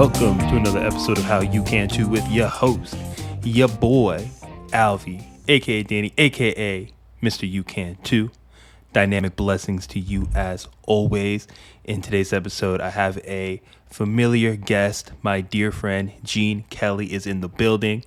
welcome to another episode of How You Can Too with your host, your boy, Alvy, aka Danny, aka Mr. You Can Too. Dynamic blessings to you as always. In today's episode, I have a familiar guest. My dear friend Gene Kelly is in the building.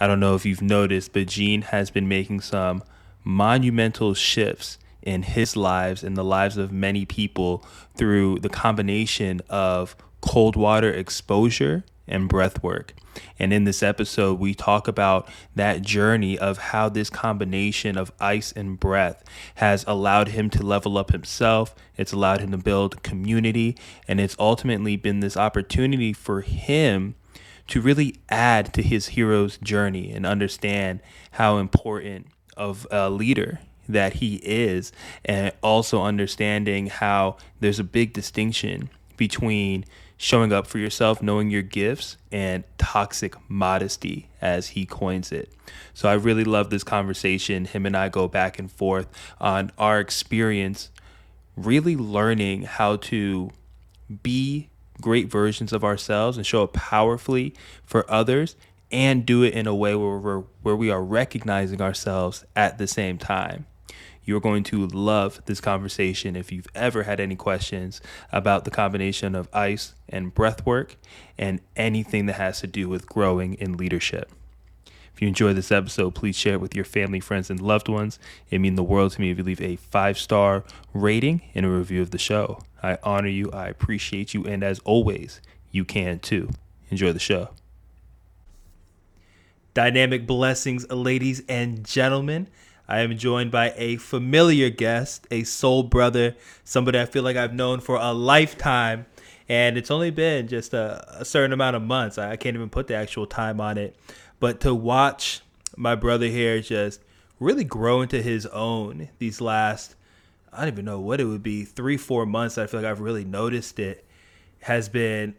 I don't know if you've noticed, but Gene has been making some monumental shifts in his lives and the lives of many people through the combination of cold water exposure and breath work. And in this episode, we talk about that journey of how this combination of ice and breath has allowed him to level up himself. It's allowed him to build community. And it's ultimately been this opportunity for him to really add to his hero's journey and understand how important of a leader that he is. And also understanding how there's a big distinction between showing up for yourself, knowing your gifts, and toxic modesty, as he coins it. So I really love this conversation. Him and I go back and forth on our experience, really learning how to be great versions of ourselves and show up powerfully for others and do it in a way where we're, where we are recognizing ourselves at the same time. You're going to love this conversation if you've ever had any questions about the combination of ice and breath work and anything that has to do with growing in leadership. If you enjoy this episode, please share it with your family, friends, and loved ones. It means the world to me if you leave a five star rating and a review of the show. I honor you, I appreciate you, and as always, you can too. Enjoy the show. Dynamic blessings, ladies and gentlemen. I am joined by a familiar guest, a soul brother, somebody I feel like I've known for a lifetime. And it's only been just a, a certain amount of months. I can't even put the actual time on it. But to watch my brother here just really grow into his own these last, I don't even know what it would be, three, four months. I feel like I've really noticed it has been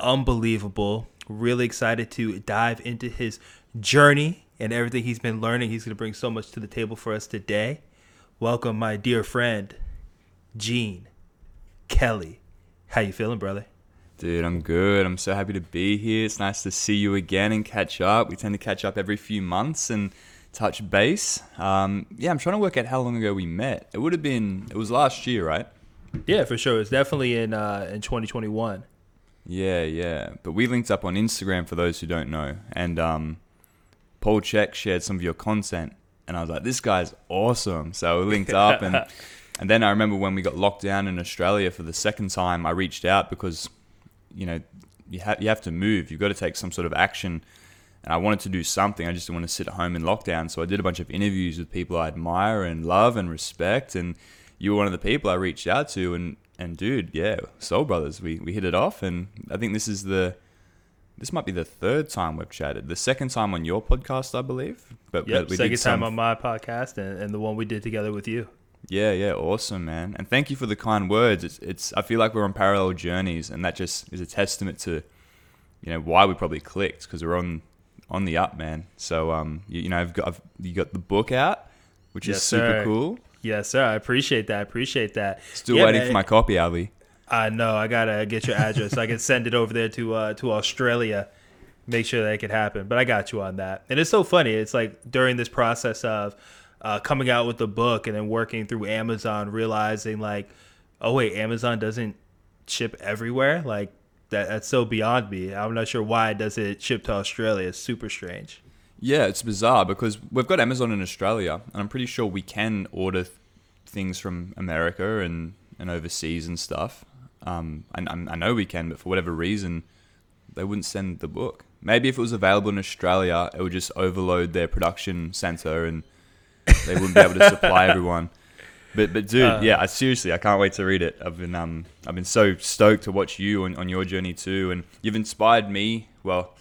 unbelievable. Really excited to dive into his journey and everything he's been learning. He's going to bring so much to the table for us today. Welcome, my dear friend, Gene Kelly. How you feeling, brother? Dude, I'm good. I'm so happy to be here. It's nice to see you again and catch up. We tend to catch up every few months and touch base. Um, yeah, I'm trying to work out how long ago we met. It would have been. It was last year, right? Yeah, for sure. It's definitely in uh, in 2021. Yeah, yeah. But we linked up on Instagram for those who don't know, and um, Paul Chek shared some of your content, and I was like, this guy's awesome. So we linked up, and and then I remember when we got locked down in Australia for the second time, I reached out because, you know, you have you have to move. You've got to take some sort of action. And I wanted to do something. I just didn't want to sit at home in lockdown. So I did a bunch of interviews with people I admire and love and respect. And you were one of the people I reached out to. And, and dude, yeah, Soul Brothers, we, we hit it off. And I think this is the this might be the third time we've chatted. The second time on your podcast, I believe. But yep, we second time on my podcast, and, and the one we did together with you. Yeah, yeah, awesome, man. And thank you for the kind words. It's, it's. I feel like we're on parallel journeys, and that just is a testament to, you know, why we probably clicked because we're on, on the up, man. So, um, you, you know, I've got, I've, you got the book out, which yes, is super sir. cool. Yes, sir. I appreciate that. I appreciate that. Still yeah, waiting man. for my copy, Ali. I know. I gotta get your address so I can send it over there to uh, to Australia. Make sure that it can happen. But I got you on that. And it's so funny. It's like during this process of uh, coming out with the book and then working through Amazon, realizing like, oh wait, Amazon doesn't ship everywhere. Like that. That's so beyond me. I'm not sure why it doesn't ship to Australia. It's super strange. Yeah, it's bizarre because we've got Amazon in Australia, and I'm pretty sure we can order th- things from America and, and overseas and stuff. Um, I, I know we can, but for whatever reason, they wouldn't send the book. Maybe if it was available in Australia, it would just overload their production center and they wouldn't be able to supply everyone. But but dude, uh, yeah, I, seriously, I can't wait to read it. I've been um I've been so stoked to watch you on, on your journey too, and you've inspired me. Well,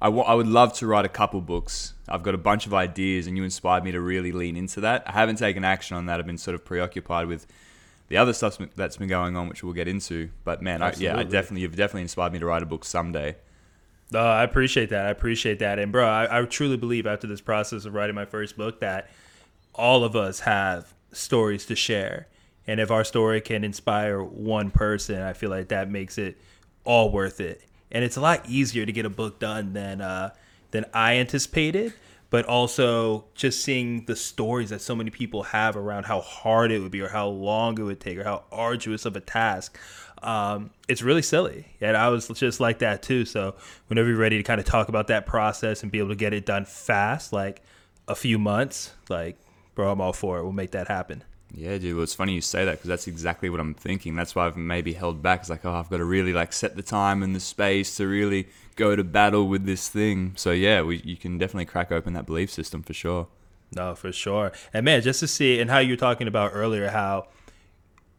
I, w- I would love to write a couple books. I've got a bunch of ideas, and you inspired me to really lean into that. I haven't taken action on that. I've been sort of preoccupied with the other stuff that's been going on, which we'll get into. But man, I, yeah, I definitely you've definitely inspired me to write a book someday. Oh, I appreciate that. I appreciate that. And bro, I, I truly believe after this process of writing my first book that all of us have stories to share. And if our story can inspire one person, I feel like that makes it all worth it. and it's a lot easier to get a book done than uh, than I anticipated. But also just seeing the stories that so many people have around how hard it would be, or how long it would take, or how arduous of a task. Um, it's really silly, and I was just like that too. So whenever you're ready to kind of talk about that process and be able to get it done fast, like a few months, like bro, I'm all for it. We'll make that happen. Yeah, dude. Well, it's funny you say that because that's exactly what I'm thinking. That's why I've maybe held back. It's like, oh, I've got to really like set the time and the space to really go to battle with this thing. So yeah, we, you can definitely crack open that belief system for sure. No, for sure. And man, just to see and how you were talking about earlier, how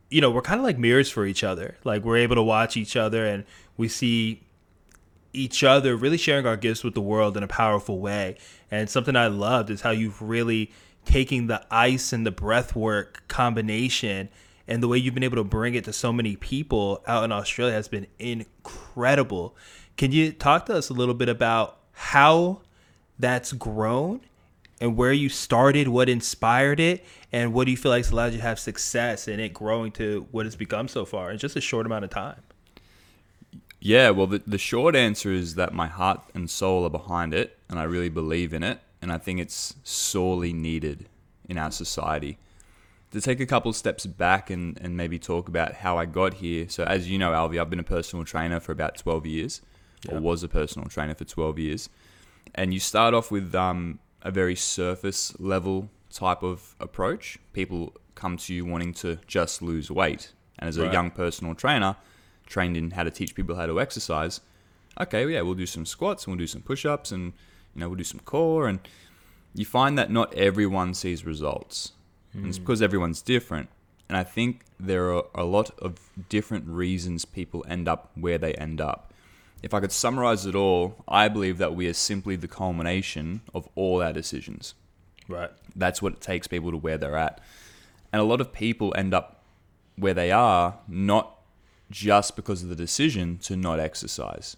you know we're kind of like mirrors for each other. Like we're able to watch each other and we see each other really sharing our gifts with the world in a powerful way. And something I loved is how you've really taking the ice and the breath work combination and the way you've been able to bring it to so many people out in Australia has been incredible. Can you talk to us a little bit about how that's grown and where you started, what inspired it, and what do you feel like has allowed you to have success in it growing to what it's become so far in just a short amount of time? Yeah, well, the, the short answer is that my heart and soul are behind it, and I really believe in it and I think it's sorely needed in our society. To take a couple steps back and, and maybe talk about how I got here. So, as you know, Alvi, I've been a personal trainer for about 12 years, or was a personal trainer for 12 years. And you start off with um, a very surface level type of approach. People come to you wanting to just lose weight. And as a young personal trainer, trained in how to teach people how to exercise, okay, yeah, we'll do some squats and we'll do some push ups and you know, we'll do some core, and you find that not everyone sees results. Mm. And it's hmm. because everyone's different. And I think there are a lot of different reasons people end up where they end up. If I could summarize it all, I believe that we are simply the culmination of all our decisions. Right. That's what it takes people to where they're at. And a lot of people end up where they are not just because of the decision to not exercise.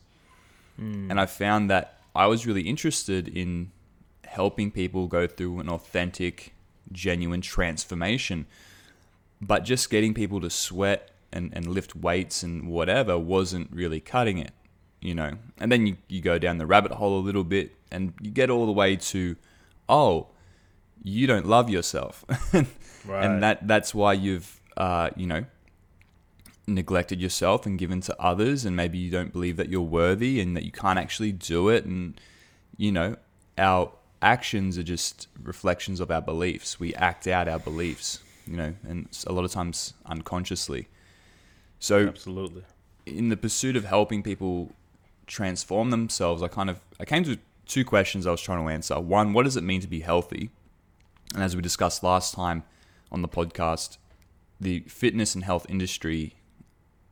Mm. And I found that I was really interested in helping people go through an authentic, genuine transformation. But just getting people to sweat and, and lift weights and whatever wasn't really cutting it, you know. And then you, you go down the rabbit hole a little bit and you get all the way to, oh, you don't love yourself. right. And that that's why you've, uh, you know, neglected yourself and given to others and maybe you don't believe that you're worthy and that you can't actually do it and you know our actions are just reflections of our beliefs. We act out our beliefs you know and a lot of times unconsciously. So absolutely. in the pursuit of helping people transform themselves i kind of i came to two questions i was trying to answer. One what does it mean to be healthy? And as we discussed last time on the podcast the fitness and health industry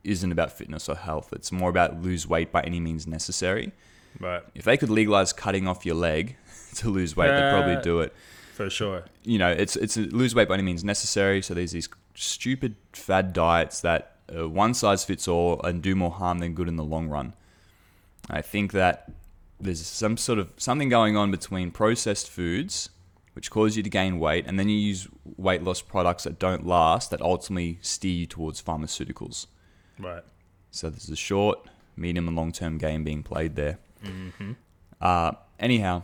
isn't about fitness or health. It's more about lose weight by any means necessary. Right. If they could legalize cutting off your leg to lose weight, they'd probably do it. For sure. You know, it's it's lose weight by any means necessary. So there's these stupid fad diets that uh, one size fits all and do more harm than good in the long run. I think that there's some sort of something going on between processed foods which cause you to gain weight and then you use weight loss products that don't last that ultimately steer you towards pharmaceuticals. Right. So there's a short, medium, and long term game being played there. Mm-hmm. Uh, anyhow,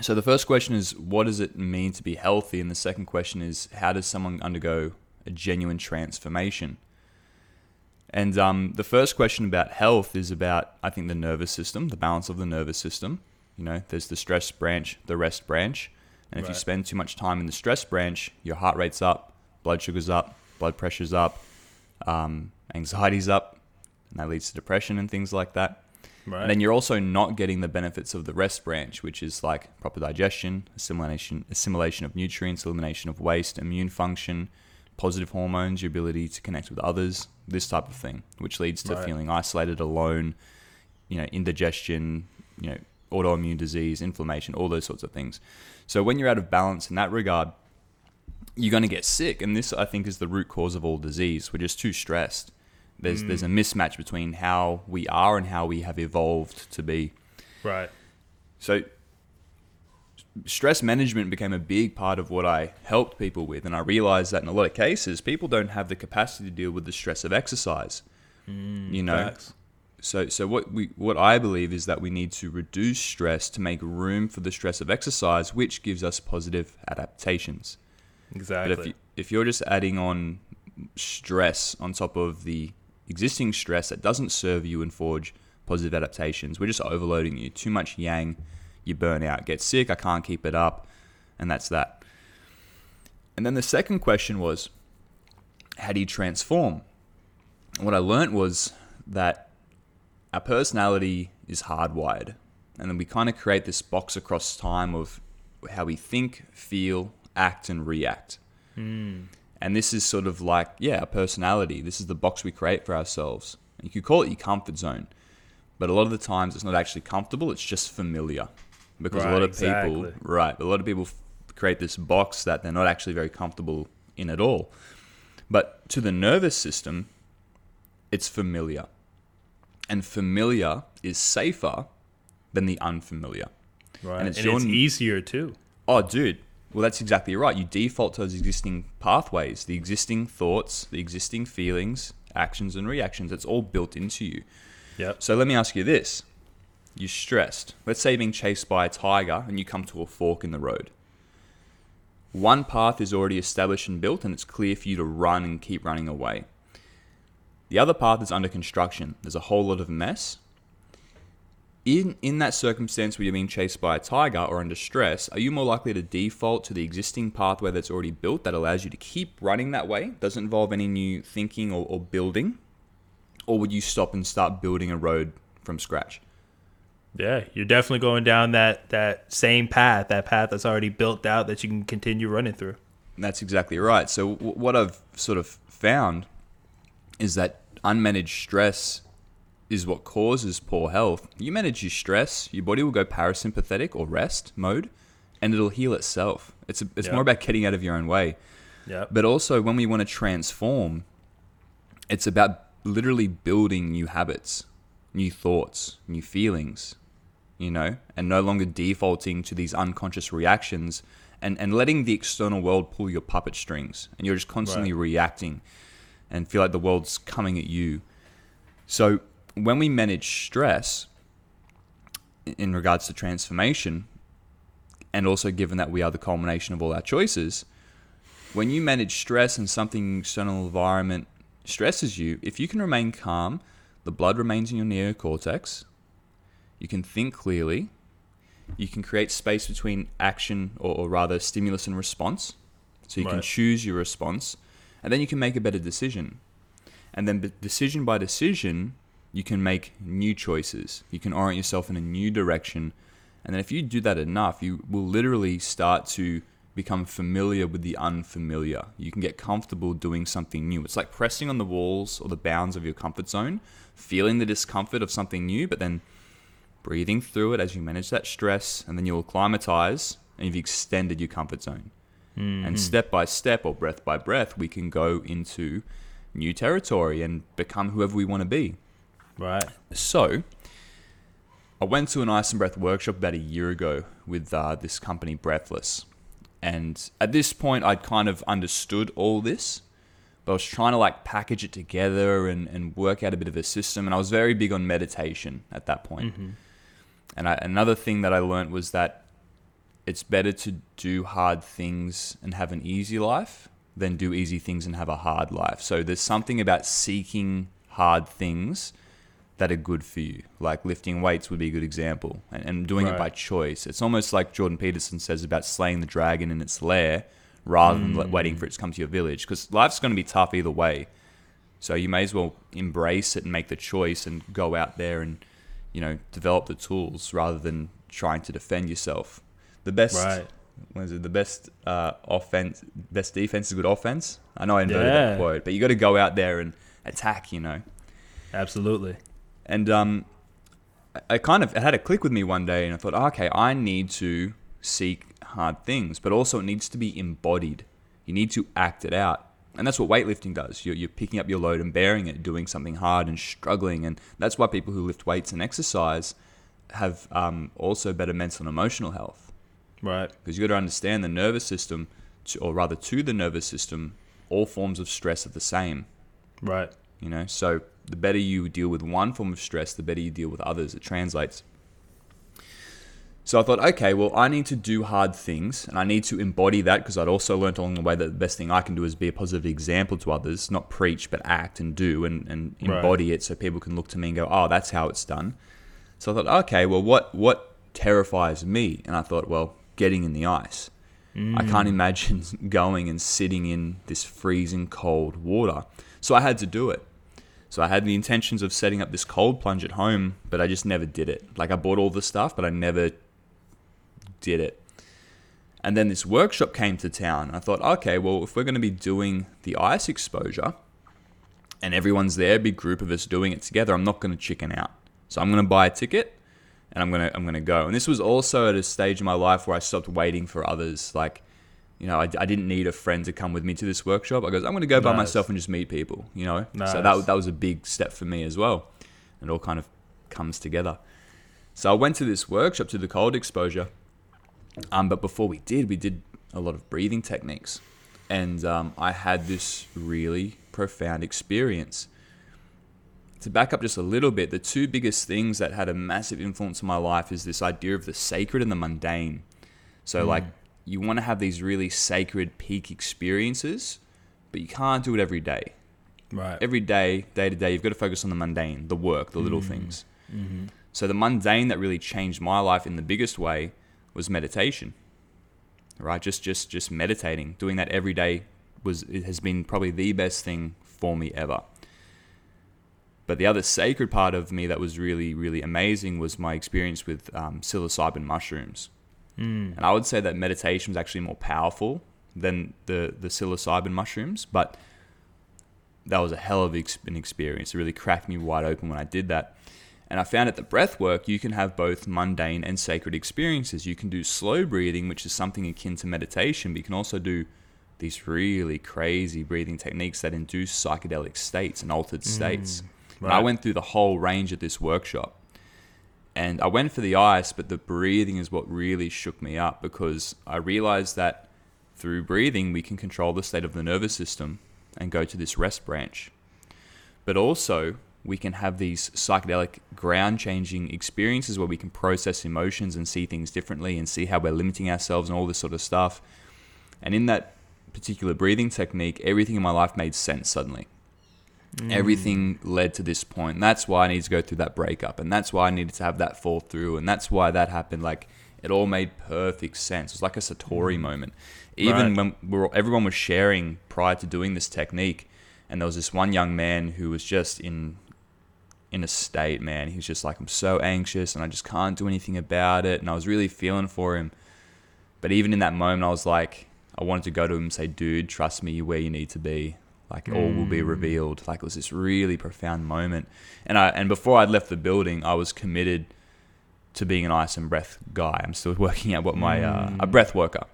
so the first question is what does it mean to be healthy? And the second question is how does someone undergo a genuine transformation? And um, the first question about health is about, I think, the nervous system, the balance of the nervous system. You know, there's the stress branch, the rest branch. And if right. you spend too much time in the stress branch, your heart rate's up, blood sugar's up, blood pressure's up, um, anxiety's up, and that leads to depression and things like that. Right. And then you're also not getting the benefits of the rest branch, which is like proper digestion, assimilation, assimilation of nutrients, elimination of waste, immune function, positive hormones, your ability to connect with others, this type of thing, which leads to right. feeling isolated, alone, you know, indigestion, you know, autoimmune disease, inflammation, all those sorts of things. So when you're out of balance in that regard, you're going to get sick. And this, I think, is the root cause of all disease. We're just too stressed. There's mm. there's a mismatch between how we are and how we have evolved to be. Right. So stress management became a big part of what I helped people with, and I realized that in a lot of cases, people don't have the capacity to deal with the stress of exercise. Mm, you know, facts. So, so what we what I believe is that we need to reduce stress to make room for the stress of exercise, which gives us positive adaptations. Exactly. But if you, if you're just adding on stress on top of the existing stress that doesn't serve you and forge positive adaptations, we're just overloading you. Too much yang, you burn out, get sick, I can't keep it up, and that's that. And then the second question was, how do you transform? And what I learned was that our personality is hardwired, and then we kind of create this box across time of how we think, feel, act, and react. Mm. And this is sort of like, yeah, a personality. This is the box we create for ourselves. You could call it your comfort zone, but a lot of the times it's not actually comfortable. It's just familiar, because Right, a lot of exactly. people, right, a lot of people f- create this box that they're not actually very comfortable in at all. But to the nervous system, it's familiar, and familiar is safer than the unfamiliar. Right. And And it's it's, easier too. Oh, dude. Well, that's exactly right. You default to those existing pathways, the existing thoughts, the existing feelings, actions, and reactions. It's all built into you. Yep. So let me ask you this. You're stressed. Let's say you're being chased by a tiger and you come to a fork in the road. One path is already established and built, and it's clear for you to run and keep running away. The other path is under construction. There's a whole lot of mess. In, in that circumstance where you're being chased by a tiger or under stress, are you more likely to default to the existing pathway that's already built that allows you to keep running that way, doesn't involve any new thinking or, or building? Or would you stop and start building a road from scratch? Yeah, you're definitely going down that that same path, that path that's already built out that you can continue running through. That's exactly right. So, w- what I've sort of found is that unmanaged stress is what causes poor health. You manage your stress, your body will go parasympathetic or rest mode, and it'll heal itself. It's a, it's Yeah. more about getting out of your own way. Yeah. But also, when we want to transform, it's about literally building new habits, new thoughts, new feelings, you know, and no longer defaulting to these unconscious reactions and, and letting the external world pull your puppet strings. And you're just constantly reacting and feel like the world's coming at you. So, when we manage stress in- regards to transformation, and also given that we are the culmination of all our choices, when you manage stress and something external environment stresses you, if you can remain calm, the blood remains in your neocortex, you can think clearly, you can create space between action or, or rather stimulus and response. So you can choose your response, and then you can make a better decision. And then, decision by decision, you can make new choices. You can orient yourself in a new direction. And then, if you do that enough, you will literally start to become familiar with the unfamiliar. You can get comfortable doing something new. It's like pressing on the walls or the bounds of your comfort zone, feeling the discomfort of something new, but then breathing through it as you manage that stress, and then you'll acclimatize and you've extended your comfort zone. And mm-hmm. step by step or breath by breath, we can go into new territory and become whoever we want to be. Right. So, I went to an ice and breath workshop about a year ago with uh, this company, Breathless. And at this point, I'd kind of understood all this, but I was trying to like package it together and, and work out a bit of a system. And I was very big on meditation at that point. And I, another thing that I learned was that it's better to do hard things and have an easy life than do easy things and have a hard life. So there's something about seeking hard things that are good for you. Like lifting weights would be a good example, and, and doing it by choice. It's almost like Jordan Peterson says about slaying the dragon in its lair rather than waiting for it to come to your village. Because life's going to be tough either way. So you may as well embrace it and make the choice and go out there and, you know, develop the tools rather than trying to defend yourself. The best, Right. what is it? The best uh, offense, best defense is good offense. I know I invented Yeah. that quote, but you got to go out there and attack. You know. Absolutely. And um, I- kind of it had a click with me one day, and I thought, okay, I need to seek hard things, but also it needs to be embodied. You need to act it out. And that's what weightlifting does. You're, you're picking up your load and bearing it, doing something hard and struggling. And that's why people who lift weights and exercise have um, also better mental and emotional health. Right. Because you've got to understand the nervous system, to, or rather to the nervous system, all forms of stress are the same Right. you know so the better you deal with one form of stress, the better you deal with others. It translates. So I thought, okay, well, I need to do hard things and I need to embody that because I'd also learned along the way that the best thing I can do is be a positive example to others, not preach, but act and do and, and embody right. it so people can look to me and go, oh, that's how it's done. So I thought, okay, well, what, what terrifies me? And I thought, well, getting in the ice. Mm. I can't imagine going and sitting in this freezing cold water. So I had to do it. So I had the intentions of setting up this cold plunge at home, but I just never did it. Like I bought all the stuff, but I never did it. And then this workshop came to town. I thought, okay, well, if we're going to be doing the ice exposure and everyone's there, big group of us doing it together, I'm not going to chicken out. So I'm going to buy a ticket and I'm going to I'm going to go. And this was also at a stage in my life where I stopped waiting for others. Like, you know, I, I didn't need a friend to come with me to this workshop. I goes, I'm going to go nice. by myself and just meet people, you know? Nice. So that, that was a big step for me as well. It all kind of comes together. So I went to this workshop to the cold exposure um, but before we did, we did a lot of breathing techniques. And um, I had this really profound experience. To back up just a little bit, the two biggest things that had a massive influence on my life is this idea of the sacred and the mundane. So, mm. like, you want to have these really sacred peak experiences, but you can't do it every day. Right. Every day, day to day, you've got to focus on the mundane, the work, the little mm. things. Mm-hmm. So, the mundane that really changed my life in the biggest way was meditation. Right? Just just just meditating, doing that every day was it has been probably the best thing for me ever. But the other sacred part of me that was really really amazing was my experience with um, psilocybin mushrooms. Mm. And I would say that meditation was actually more powerful than the the psilocybin mushrooms, but that was a hell of an experience. It really cracked me wide open when I did that. And I found at the breath work, you can have both mundane and sacred experiences. You can do slow breathing, which is something akin to meditation, but you can also do these really crazy breathing techniques that induce psychedelic states and altered mm, states. Mm, right. And I went through the whole range of this workshop. And I went for the ice, but the breathing is what really shook me up because I realized that through breathing, we can control the state of the nervous system and go to this rest branch. But also, we can have these psychedelic ground changing experiences where we can process emotions and see things differently and see how we're limiting ourselves and all this sort of stuff. And in that particular breathing technique, everything in my life made sense suddenly. Mm. Everything led to this point. And that's why I needed to go through that breakup. And that's why I needed to have that fall through. And that's why that happened. Like, it all made perfect sense. It was like a Satori mm. moment. Even right. when we were, everyone was sharing prior to doing this technique, and there was this one young man who was just in in a state, man. He was just like, I'm so anxious and I just can't do anything about it. And I was really feeling for him. But even in that moment, I was like, I wanted to go to him and say, dude, trust me, you're where you need to be. Like all will be mm. revealed. Like it was this really profound moment. And I and before I'd left the building, I was committed to being an ice and breath guy. I'm still working out what my uh, a mm. breath worker.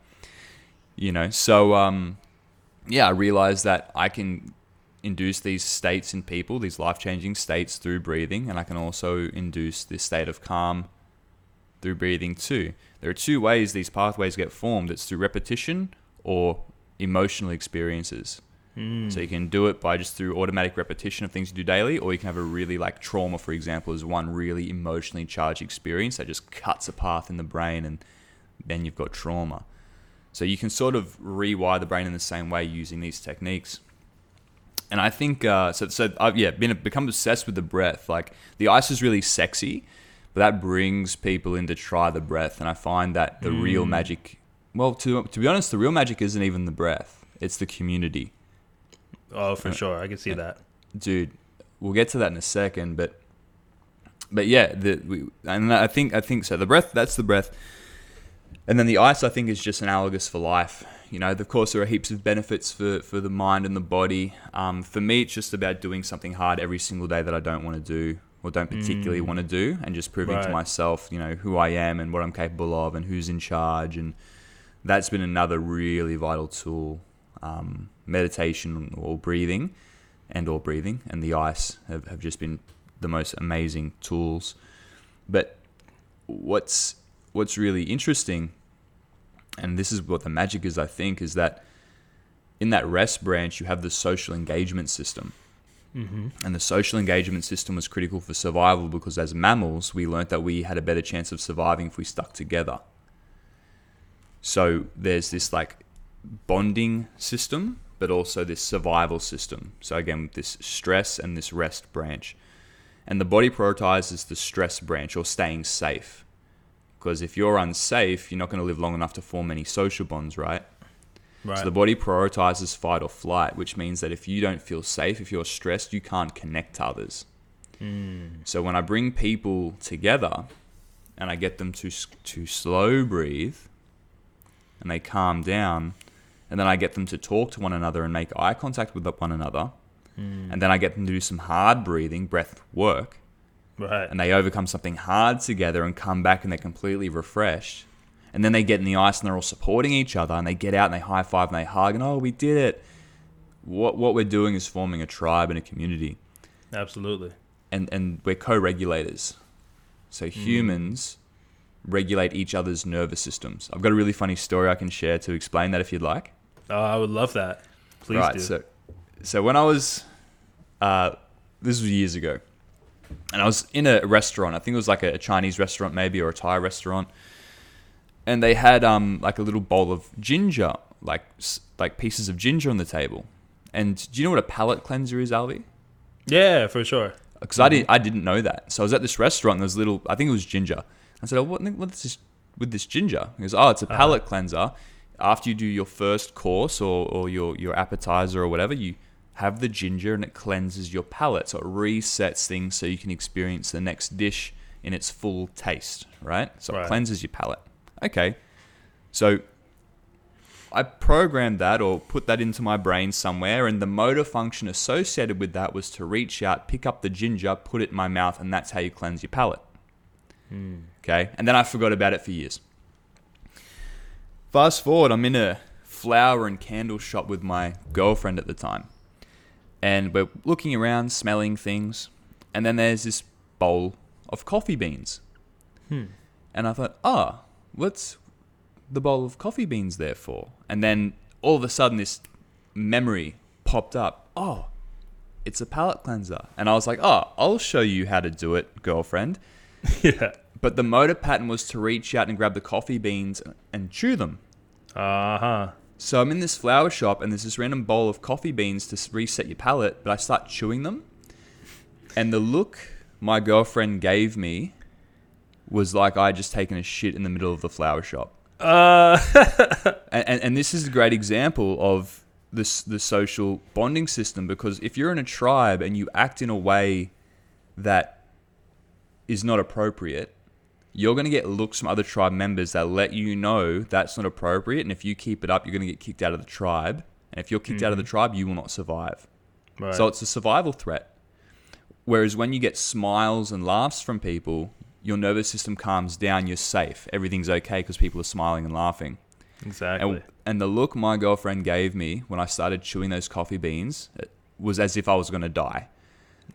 You know, so um, yeah, I realized that I can induce these states in people, these life changing states through breathing, and I can also induce this state of calm through breathing too. There are two ways these pathways get formed it's through repetition or emotional experiences. Mm. So you can do it by just through automatic repetition of things you do daily, or you can have a really like trauma, for example, is one really emotionally charged experience that just cuts a path in the brain, and then you've got trauma. So you can sort of rewire the brain in the same way using these techniques and I think uh, so. So I've yeah been become obsessed with the breath. Like the ice is really sexy, but that brings people in to try the breath, and I find that the mm. real magic. Well, to to be honest, the real magic isn't even the breath; it's the community. Oh, for uh, sure, I can see that, dude. We'll get to that in a second, but but yeah, the we, and I think I think so. The breath, that's the breath, and then the ice, I think, is just analogous for life you know, of course, there are heaps of benefits for, for the mind and the body. Um, for me, it's just about doing something hard every single day that I don't want to do or don't particularly mm. want to do and just proving right. to myself, you know, who I am and what I'm capable of and who's in charge. And that's been another really vital tool. Um, meditation or breathing and or breathing and the ice have, have just been the most amazing tools. But what's what's really interesting and this is what the magic is, I think, is that in that rest branch, you have the social engagement system. And the social engagement system was critical for survival because as mammals, we learnt that we had a better chance of surviving if we stuck together. So there's this like bonding system, but also this survival system. So again, this stress and this rest branch. And the body prioritizes the stress branch or staying safe. Because if you're unsafe, you're not going to live long enough to form any social bonds, right? Right. So the body prioritizes fight or flight, which means that if you don't feel safe, if you're stressed, you can't connect to others. Hmm. So when I bring people together and I get them to to slow breathe and they calm down, and then I get them to talk to one another and make eye contact with one another, hmm. and then I get them to do some hard breathing, breath work, right. and they overcome something hard together and come back and they're completely refreshed. And then they get in the ice and they're all supporting each other and they get out and they high five and they hug and oh we did it. What what we're doing is forming a tribe and a community. Absolutely. And and we're co-regulators. So hmm. humans regulate each other's nervous systems. I've got a really funny story I can share to explain that if you'd like. Oh, I would love that. Please right. do. So, so when I was, uh, this was years ago, and I was in a restaurant. I think it was like a Chinese restaurant, maybe, or a Thai restaurant, and they had um like a little bowl of ginger, like like pieces of ginger on the table. And do you know what a palate cleanser is, Alvi? yeah, for sure. Because I didn't I didn't know that. So I was at this restaurant. and There was little. I think it was ginger. I said, "Oh, what what's this with this ginger?" He goes, "Oh, it's a palate cleanser. After you do your first course or, or your your appetizer or whatever, you have the ginger and it cleanses your palate. So it resets things so you can experience the next dish in its full taste. Right. So Right. it cleanses your palate. Okay. So I programmed that or put that into my brain somewhere, and the motor function associated with that was to reach out, pick up the ginger, put it in my mouth, and that's how you cleanse your palate. Hmm. Okay, and then I forgot about it for years. Fast forward, I'm in a flower and candle shop with my girlfriend at the time, and we're looking around, smelling things, and then there's this bowl of coffee beans. Hmm. And I thought, oh, what's the bowl of coffee beans there for? And then all of a sudden, this memory popped up. Oh, it's a palate cleanser. And I was like, oh, I'll show you how to do it, girlfriend. yeah. But the motor pattern was to reach out and grab the coffee beans and chew them. Uh huh. So I'm in this flower shop and there's this random bowl of coffee beans to reset your palate, but I start chewing them. And the look my girlfriend gave me was like I just taken a shit in the middle of the flower shop. Uh. and, and, and this is a great example of this the social bonding system because if you're in a tribe and you act in a way that is not appropriate, you're going to get looks from other tribe members that let you know that's not appropriate. And if you keep it up, you're going to get kicked out of the tribe. And if you're kicked out of the mm-hmm. tribe, you will not survive. right. So it's a survival threat. Whereas when you get smiles and laughs from people, your nervous system calms down, you're safe, everything's okay because people are smiling and laughing. exactly. And, and the look my girlfriend gave me when I started chewing those coffee beans it was as if I was going to die.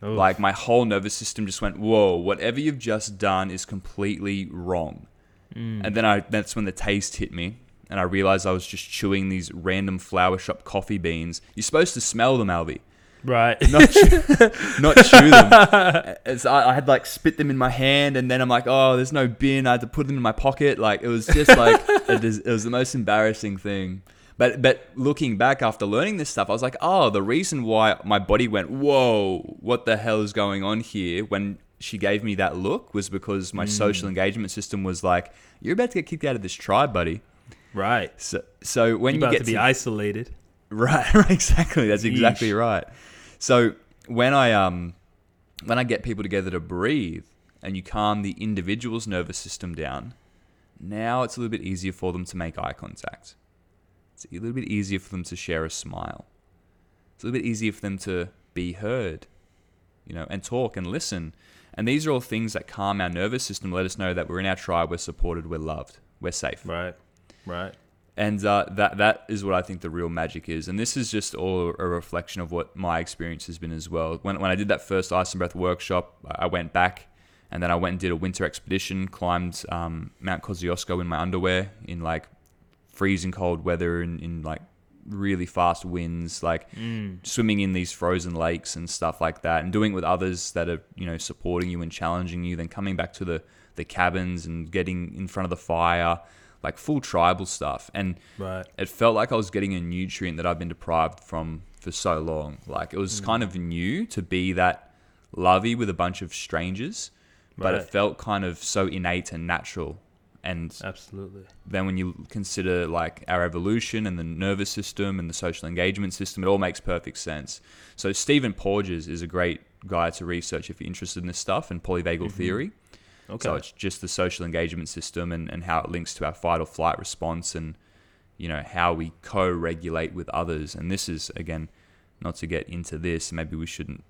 Oof. Like my whole nervous system just went, "Whoa! Whatever you've just done is completely wrong." Mm. And then I that's when the taste hit me, and I realized I was just chewing these random flower shop coffee beans. You're supposed to smell them, Albie, right. not chew, not chew them. I, I had like spit them in my hand, and then I'm like, "Oh, there's no bin." I had to put them in my pocket. Like it was just like it, is, it was the most embarrassing thing. But but looking back after learning this stuff, I was like, oh, the reason why my body went, whoa, what the hell is going on here? When she gave me that look was because my social engagement system was like, you're about to get kicked out of this tribe, buddy. right. So so when You're you about get to be isolated. Right, right, exactly. That's exactly right. So when I um when I get people together to breathe and you calm the individual's nervous system down, now it's a little bit easier for them to make eye contact. It's a little bit easier for them to share a smile. It's a little bit easier for them to be heard, you know, and talk and listen. And these are all things that calm our nervous system, let us know that we're in our tribe, we're supported, we're loved, we're safe Right. Right. and uh, that that is what I think the real magic is. And this is just all a reflection of what my experience has been as well. When when I did that first ice and breath workshop, I went back, and then I went and did a winter expedition, climbed um, Mount Kosciuszko in my underwear in like freezing cold weather and in like really fast winds, like Mm. swimming in these frozen lakes and stuff like that, and doing it with others that are you know supporting you and challenging you. Then coming back to the the cabins and getting in front of the fire, like full tribal stuff, and Right. it felt like I was getting a nutrient that I've been deprived from for so long. Like it was kind of new to be that lovey with a bunch of strangers, but Right. it felt kind of so innate and natural. And Absolutely. then when you consider like our evolution and the nervous system and the social engagement system, it all makes perfect sense. So Stephen Porges is a great guy to research if you're interested in this stuff and polyvagal mm-hmm. theory. Okay. So it's just the social engagement system and, and how it links to our fight or flight response and you know how we co-regulate with others. And this is again not to get into this, maybe we shouldn't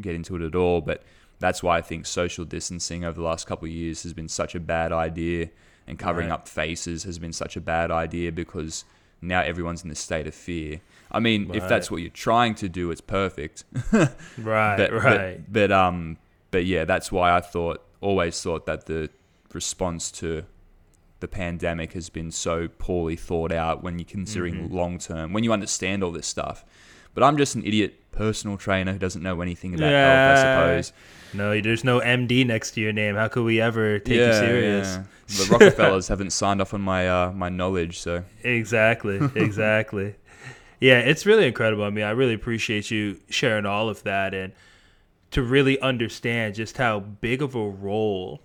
get into it at all, but that's why I think social distancing over the last couple of years has been such a bad idea and covering Right. up faces has been such a bad idea because now everyone's in this state of fear. I mean, if that's what you're trying to do, it's perfect. right. but, right. But, but um, but yeah, that's why I thought always thought that the response to the pandemic has been so poorly thought out when you're considering Mm-hmm. long term, when you understand all this stuff. But I'm just an idiot personal trainer who doesn't know anything about Yeah. health, I suppose. No, there's no MD next to your name. How could we ever take you serious? yeah. The Rockefellers haven't signed off on my uh, my knowledge, so Exactly. Exactly. yeah, it's really incredible. I mean, I really appreciate you sharing all of that and to really understand just how big of a role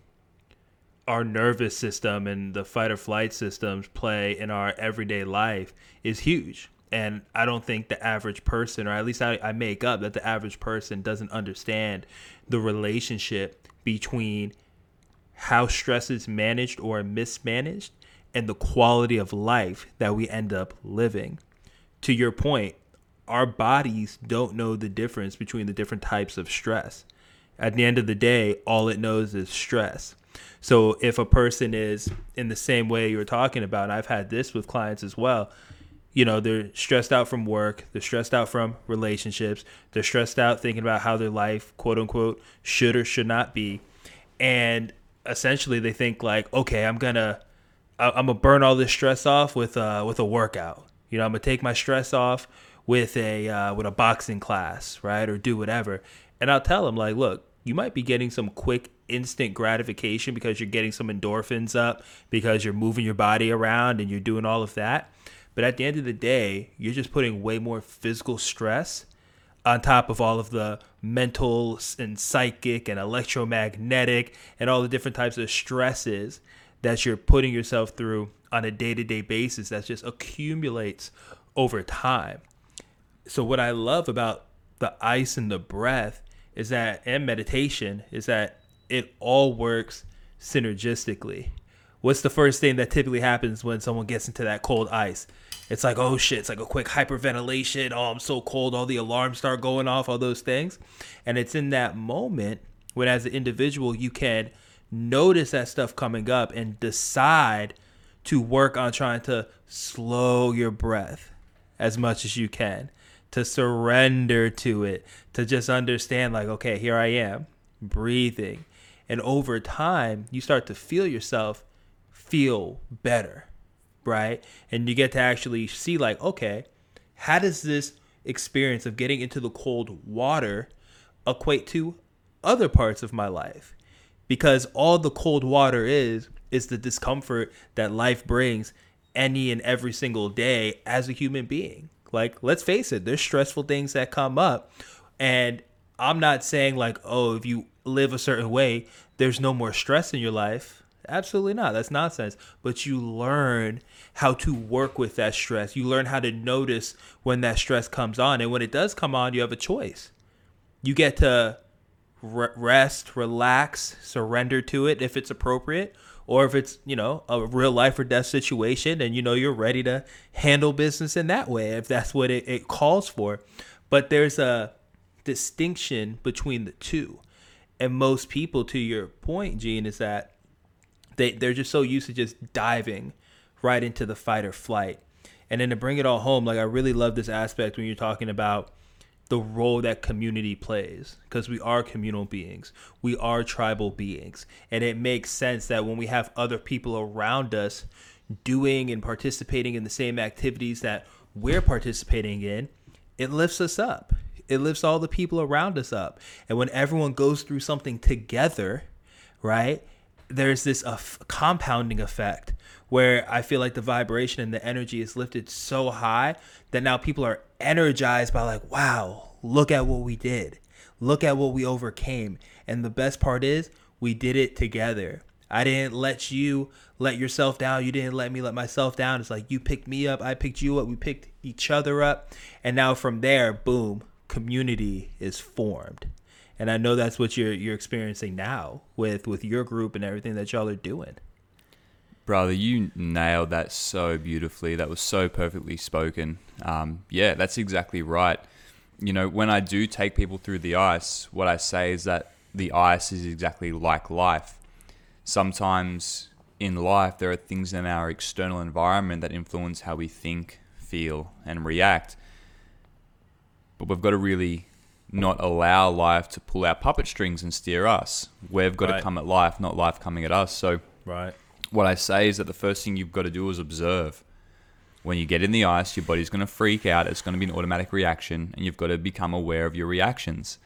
our nervous system and the fight or flight systems play in our everyday life is huge. And I don't think the average person, or at least I, I make up that the average person doesn't understand the relationship between how stress is managed or mismanaged and the quality of life that we end up living. To your point, our bodies don't know the difference between the different types of stress. At the end of the day, all it knows is stress. So if a person is in the same way you're talking about, I've had this with clients as well, you know, they're stressed out from work, they're stressed out from relationships, they're stressed out thinking about how their life, quote unquote, should or should not be. And essentially they think like, okay, I'm gonna I'm gonna burn all this stress off with uh with a workout. You know, I'm gonna take my stress off with a uh, with a boxing class, right, or do whatever. And I'll tell them like, look, you might be getting some quick instant gratification because you're getting some endorphins up because you're moving your body around and you're doing all of that. But at the end of the day, you're just putting way more physical stress on top of all of the mental and psychic and electromagnetic and all the different types of stresses that you're putting yourself through on a day-to-day basis that just accumulates over time. So what I love about the ice and the breath is that and meditation is that it all works synergistically. What's the first thing that typically happens when someone gets into that cold ice? It's like, oh shit, it's like a quick hyperventilation. Oh, I'm so cold. All the alarms start going off, all those things. And it's in that moment when, as an individual, you can notice that stuff coming up and decide to work on trying to slow your breath as much as you can, to surrender to it, to just understand, like, okay, here I am, breathing. And over time, you start to feel yourself feel better, right? And you get to actually see, like, okay, how does this experience of getting into the cold water equate to other parts of my life? Because all the cold water is, is the discomfort that life brings any and every single day as a human being. Like, let's face it, there's stressful things that come up. And I'm not saying, like, oh, if you live a certain way, there's no more stress in your life. Absolutely not. That's nonsense. But you learn how to work with that stress. You learn how to notice when that stress comes on. And when it does come on, you have a choice. You get to re- rest, relax, surrender to it if it's appropriate, or if it's, you know, a real life or death situation and you know you're ready to handle business in that way if that's what it, it calls for. But there's a distinction between the two. And most people, to your point, Gene, is that they, they're just so used to just diving right into the fight or flight. And then to bring it all home, like I really love this aspect when you're talking about the role that community plays because we are communal beings. We are tribal beings. And it makes sense that when we have other people around us doing and participating in the same activities that we're participating in, it lifts us up. It lifts all the people around us up. And when everyone goes through something together, right? There's this uh, compounding effect where I feel like the vibration and the energy is lifted so high that now people are energized by like, wow, look at what we did. Look at what we overcame. And the best part is we did it together. I didn't let you let yourself down. You didn't let me let myself down. It's like you picked me up, I picked you up, we picked each other up. And now from there, boom, community is formed. And I know that's what you're you're experiencing now with with your group and everything that y'all are doing. Brother, you nailed that so beautifully. That was so perfectly spoken. Um, yeah, that's exactly right. You know, when I do take people through the ice, what I say is that the ice is exactly like life. Sometimes in life, there are things in our external environment that influence how we think, feel, and react. But we've got to really not allow life to pull our puppet strings and steer us. We've got Right. to come at life, not life coming at us. So, Right. what I say is that the first thing you've got to do is observe. When you get in the ice, your body's going to freak out. It's going to be an automatic reaction, and you've got to become aware of your reactions.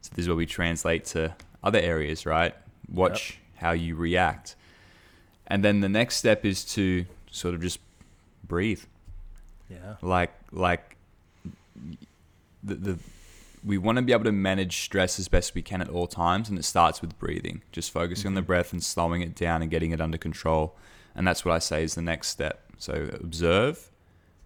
So this is where we translate to other areas, right? Watch how you react, and then the next step is to sort of just breathe, Yeah. like like the, the we want to be able to manage stress as best we can at all times, and it starts with breathing. Just focusing on the breath and slowing it down and getting it under control. And that's what I say is the next step. So observe,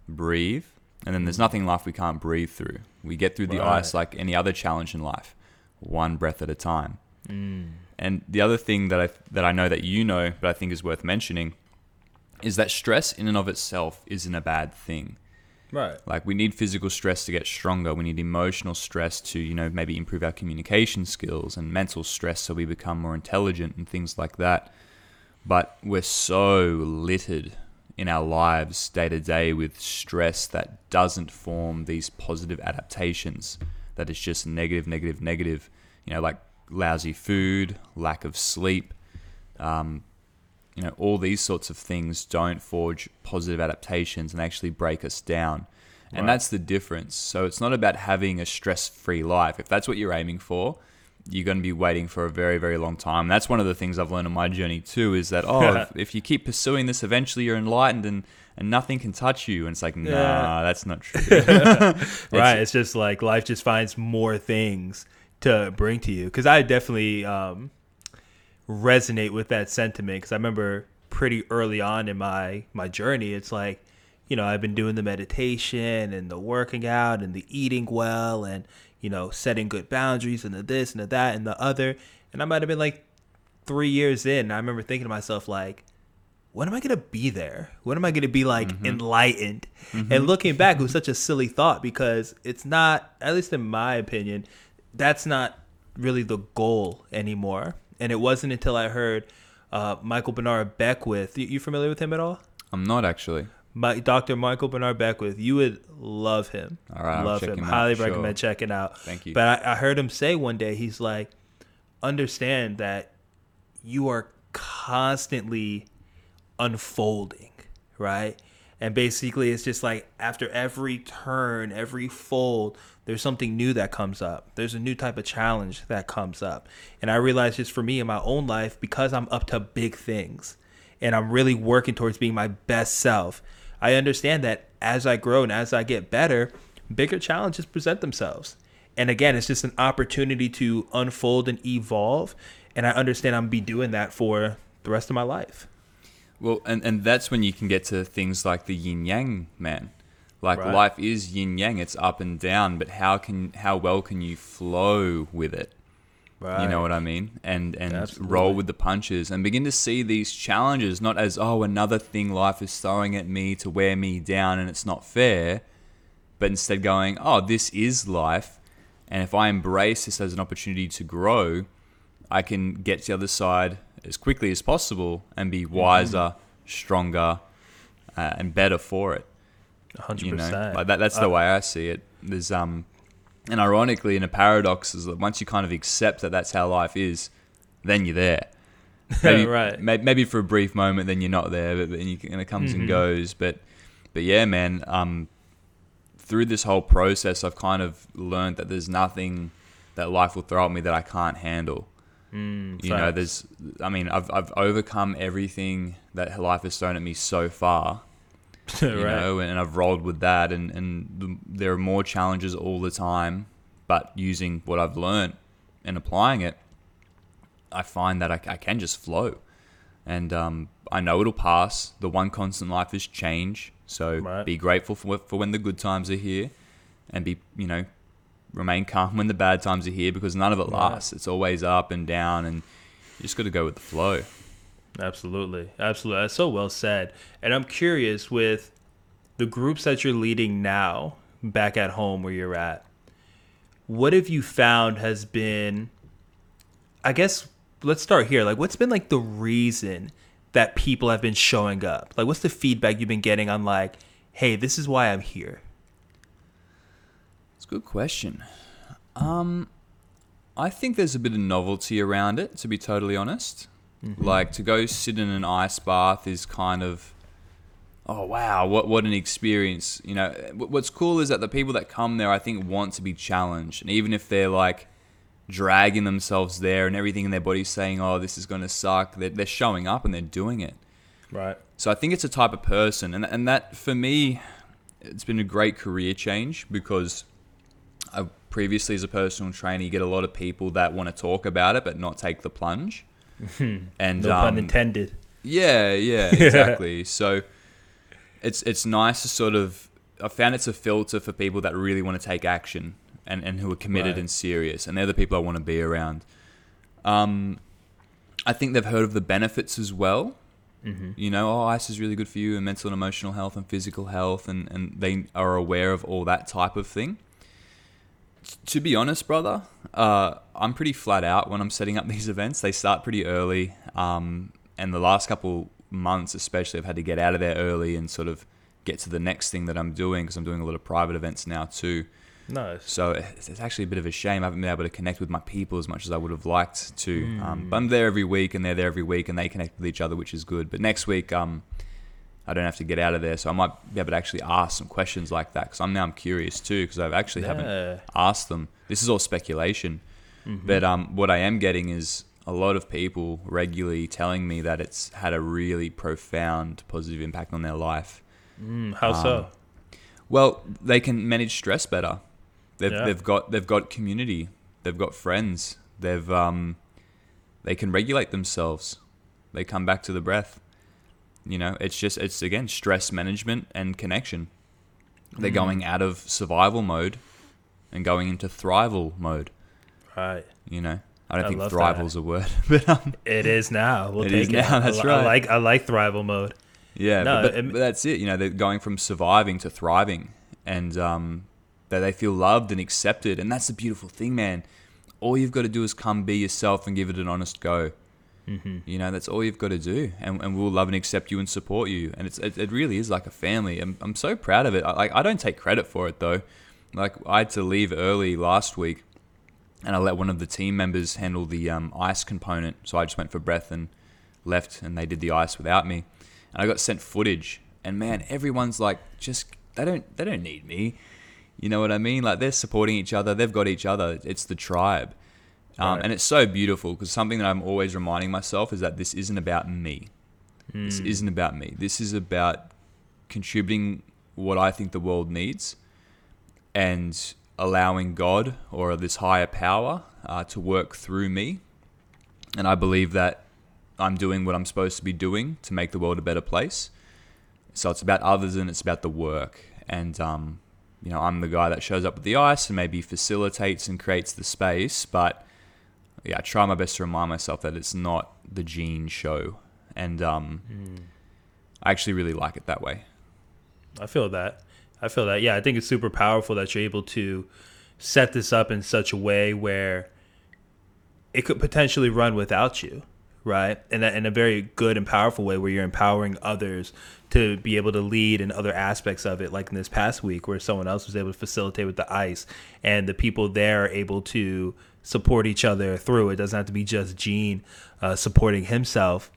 breathe, and then there's nothing in life we can't breathe through. We get through the Right. ice like any other challenge in life, one breath at a time. Mm. And the other thing that I that I know that you know, but I think is worth mentioning, is that stress in and of itself isn't a bad thing. Right. Like we need physical stress to get stronger. We need emotional stress to, you know, maybe improve our communication skills and mental stress so we become more intelligent and things like that. But we're so littered in our lives day to day with stress that doesn't form these positive adaptations. That is just negative, negative, negative. You know, like lousy food, lack of sleep, um, you know, all these sorts of things don't forge positive adaptations and actually break us down. And Right. that's the difference. So it's not about having a stress free life. If that's what you're aiming for, you're going to be waiting for a very, very long time. That's one of the things I've learned on my journey too is that, oh, if, if you keep pursuing this, eventually you're enlightened and, and nothing can touch you. And it's like, nah, Yeah. that's not true. right. It's just like life just finds more things to bring to you. Because I definitely um, resonate with that sentiment. Because I remember pretty early on in my my journey, it's like, you know, I've been doing the meditation and the working out and the eating well and you know setting good boundaries and the this and the that and the other. And I might have been like three years in. And I remember thinking to myself like. When am I gonna be there? When am I gonna be like mm-hmm. enlightened? Mm-hmm. And looking back, it was such a silly thought because it's not, at least in my opinion, that's not really the goal anymore. And it wasn't until I heard uh, Michael Bernard Beckwith. You, you familiar with him at all? I'm not actually. My, Dr. Michael Bernard Beckwith. You would love him. All right, I'll love check him. him out, Highly sure. recommend checking out. Thank you. But I, I heard him say one day, he's like, understand that you are constantly unfolding, right? And basically, it's just like after every turn, every fold, there's something new that comes up. There's a new type of challenge that comes up. And I realize just for me in my own life, because I'm up to big things and I'm really working towards being my best self, I understand that as I grow and as I get better, bigger challenges present themselves. And again, it's just an opportunity to unfold and evolve. And I understand I'm be doing that for the rest of my life. Well, and, and that's when you can get to things like the yin yang man. Like Right. life is yin yang, it's up and down, but how can how well can you flow with it? Right. You know what I mean? And and Absolutely. roll with the punches and begin to see these challenges not as oh another thing life is throwing at me to wear me down and it's not fair, but instead going, "Oh, this is life." And if I embrace this as an opportunity to grow, I can get to the other side as quickly as possible and be wiser, stronger, uh, and better for it. Hundred You know, percent. like that, that's the way I see it. There's um, and ironically, in a paradox, is that once you kind of accept that that's how life is, then you're there. Maybe, Right. may- Maybe for a brief moment, then you're not there, but then you, and it comes Mm-hmm. and goes. But, but yeah, man. Um, through this whole process, I've kind of learned that there's nothing that life will throw at me that I can't handle. Mm, You know, there's, I mean, I've, I've overcome everything that life has thrown at me so far, facts. you right. know, and I've rolled with that. And, and the, there are more challenges all the time, but using what I've learned and applying it, I find that I, I can just flow. And um, I know it'll pass. The one constant in life is change. So Right. be grateful for, for when the good times are here and be, you know, remain calm when the bad times are here because none of it Right. lasts. It's always up and down and you just got to go with the flow. Absolutely. Absolutely. That's so well said. And I'm curious with the groups that you're leading now back at home where you're at, what have you found has been, I guess, let's start here. Like, what's been like the reason that people have been showing up? Like, what's the feedback you've been getting on, like, hey, this is why I'm here? It's a good question. Um, I think there's a bit of novelty around it, to be totally honest. Mm-hmm. Like to go sit in an ice bath is kind of, oh wow, what what an experience. You know, what's cool is that the people that come there, I think, want to be challenged, and even if they're like dragging themselves there and everything in their body saying, oh, this is going to suck, they're, they're showing up and they're doing it. Right. So I think it's a type of person, and and that for me, it's been a great career change because I previously as a personal trainer, you get a lot of people that want to talk about it but not take the plunge. And No pun um, intended. yeah, yeah, exactly. so it's it's nice to sort of I found it's a filter for people that really want to take action and, and who are committed Right. and serious, and they're the people I want to be around. Um, I think they've heard of the benefits as well. Mm-hmm. You know, oh, ice is really good for you, and mental and emotional health and physical health, and, and they are aware of all that type of thing. To be honest, brother, uh, I'm pretty flat out when I'm setting up these events. They start pretty early, um, and the last couple months, especially, I've had to get out of there early and sort of get to the next thing that I'm doing because I'm doing a lot of private events now too. Nice. So it's actually a bit of a shame I haven't been able to connect with my people as much as I would have liked to. Um, but I'm there every week, and they're there every week, and they connect with each other, which is good. But next week, um, I don't have to get out of there, so I might be able to actually ask some questions like that because I'm now I'm curious too because I've actually haven't asked them. This is all speculation, but um, what I am getting is a lot of people regularly telling me that it's had a really profound positive impact on their life. Mm, how so? Um, Well, they can manage stress better. They've, Yeah. they've got they've got community. They've got friends. They've um, they can regulate themselves. They come back to the breath. You know, it's just it's again stress management and connection. They're Mm. going out of survival mode and going into thrival mode. Right. You know, I don't I think thrival's a word, but um, It is now. We'll It take is it. now, I that's I right. like I like thrival mode. Yeah, No, but, but, but that's it. You know, they're going from surviving to thriving, and um, that they feel loved and accepted, and that's the beautiful thing, man. All you've got to do is come be yourself and give it an honest go. Mm-hmm. You know, that's all you've got to do, and, and we'll love and accept you and support you. And it's it, it really is like a family. I'm I'm so proud of it. I, I don't take credit for it though. Like I had to leave early last week, and I let one of the team members handle the um, ice component. So I just went for breath and left, and they did the ice without me. And I got sent footage, and man, everyone's like, just they don't they don't need me. You know what I mean? Like they're supporting each other. They've got each other. It's the tribe, um, Right. and it's so beautiful because something that I'm always reminding myself is that this isn't about me. This isn't about me. This is about contributing what I think the world needs and allowing God or this higher power uh, to work through me. And I believe that I'm doing what I'm supposed to be doing to make the world a better place. So it's about others and it's about the work. And, um, you know, I'm the guy that shows up with the ice and maybe facilitates and creates the space. But yeah, I try my best to remind myself that it's not the Gene show. And um, I actually really like it that way. I feel that. I feel that. Yeah, I think it's super powerful that you're able to set this up in such a way where it could potentially run without you, right? In a, in a very good and powerful way where you're empowering others to be able to lead in other aspects of it, like in this past week where someone else was able to facilitate with the ice and the people there are able to support each other through. It doesn't have to be just Gene uh, supporting himself.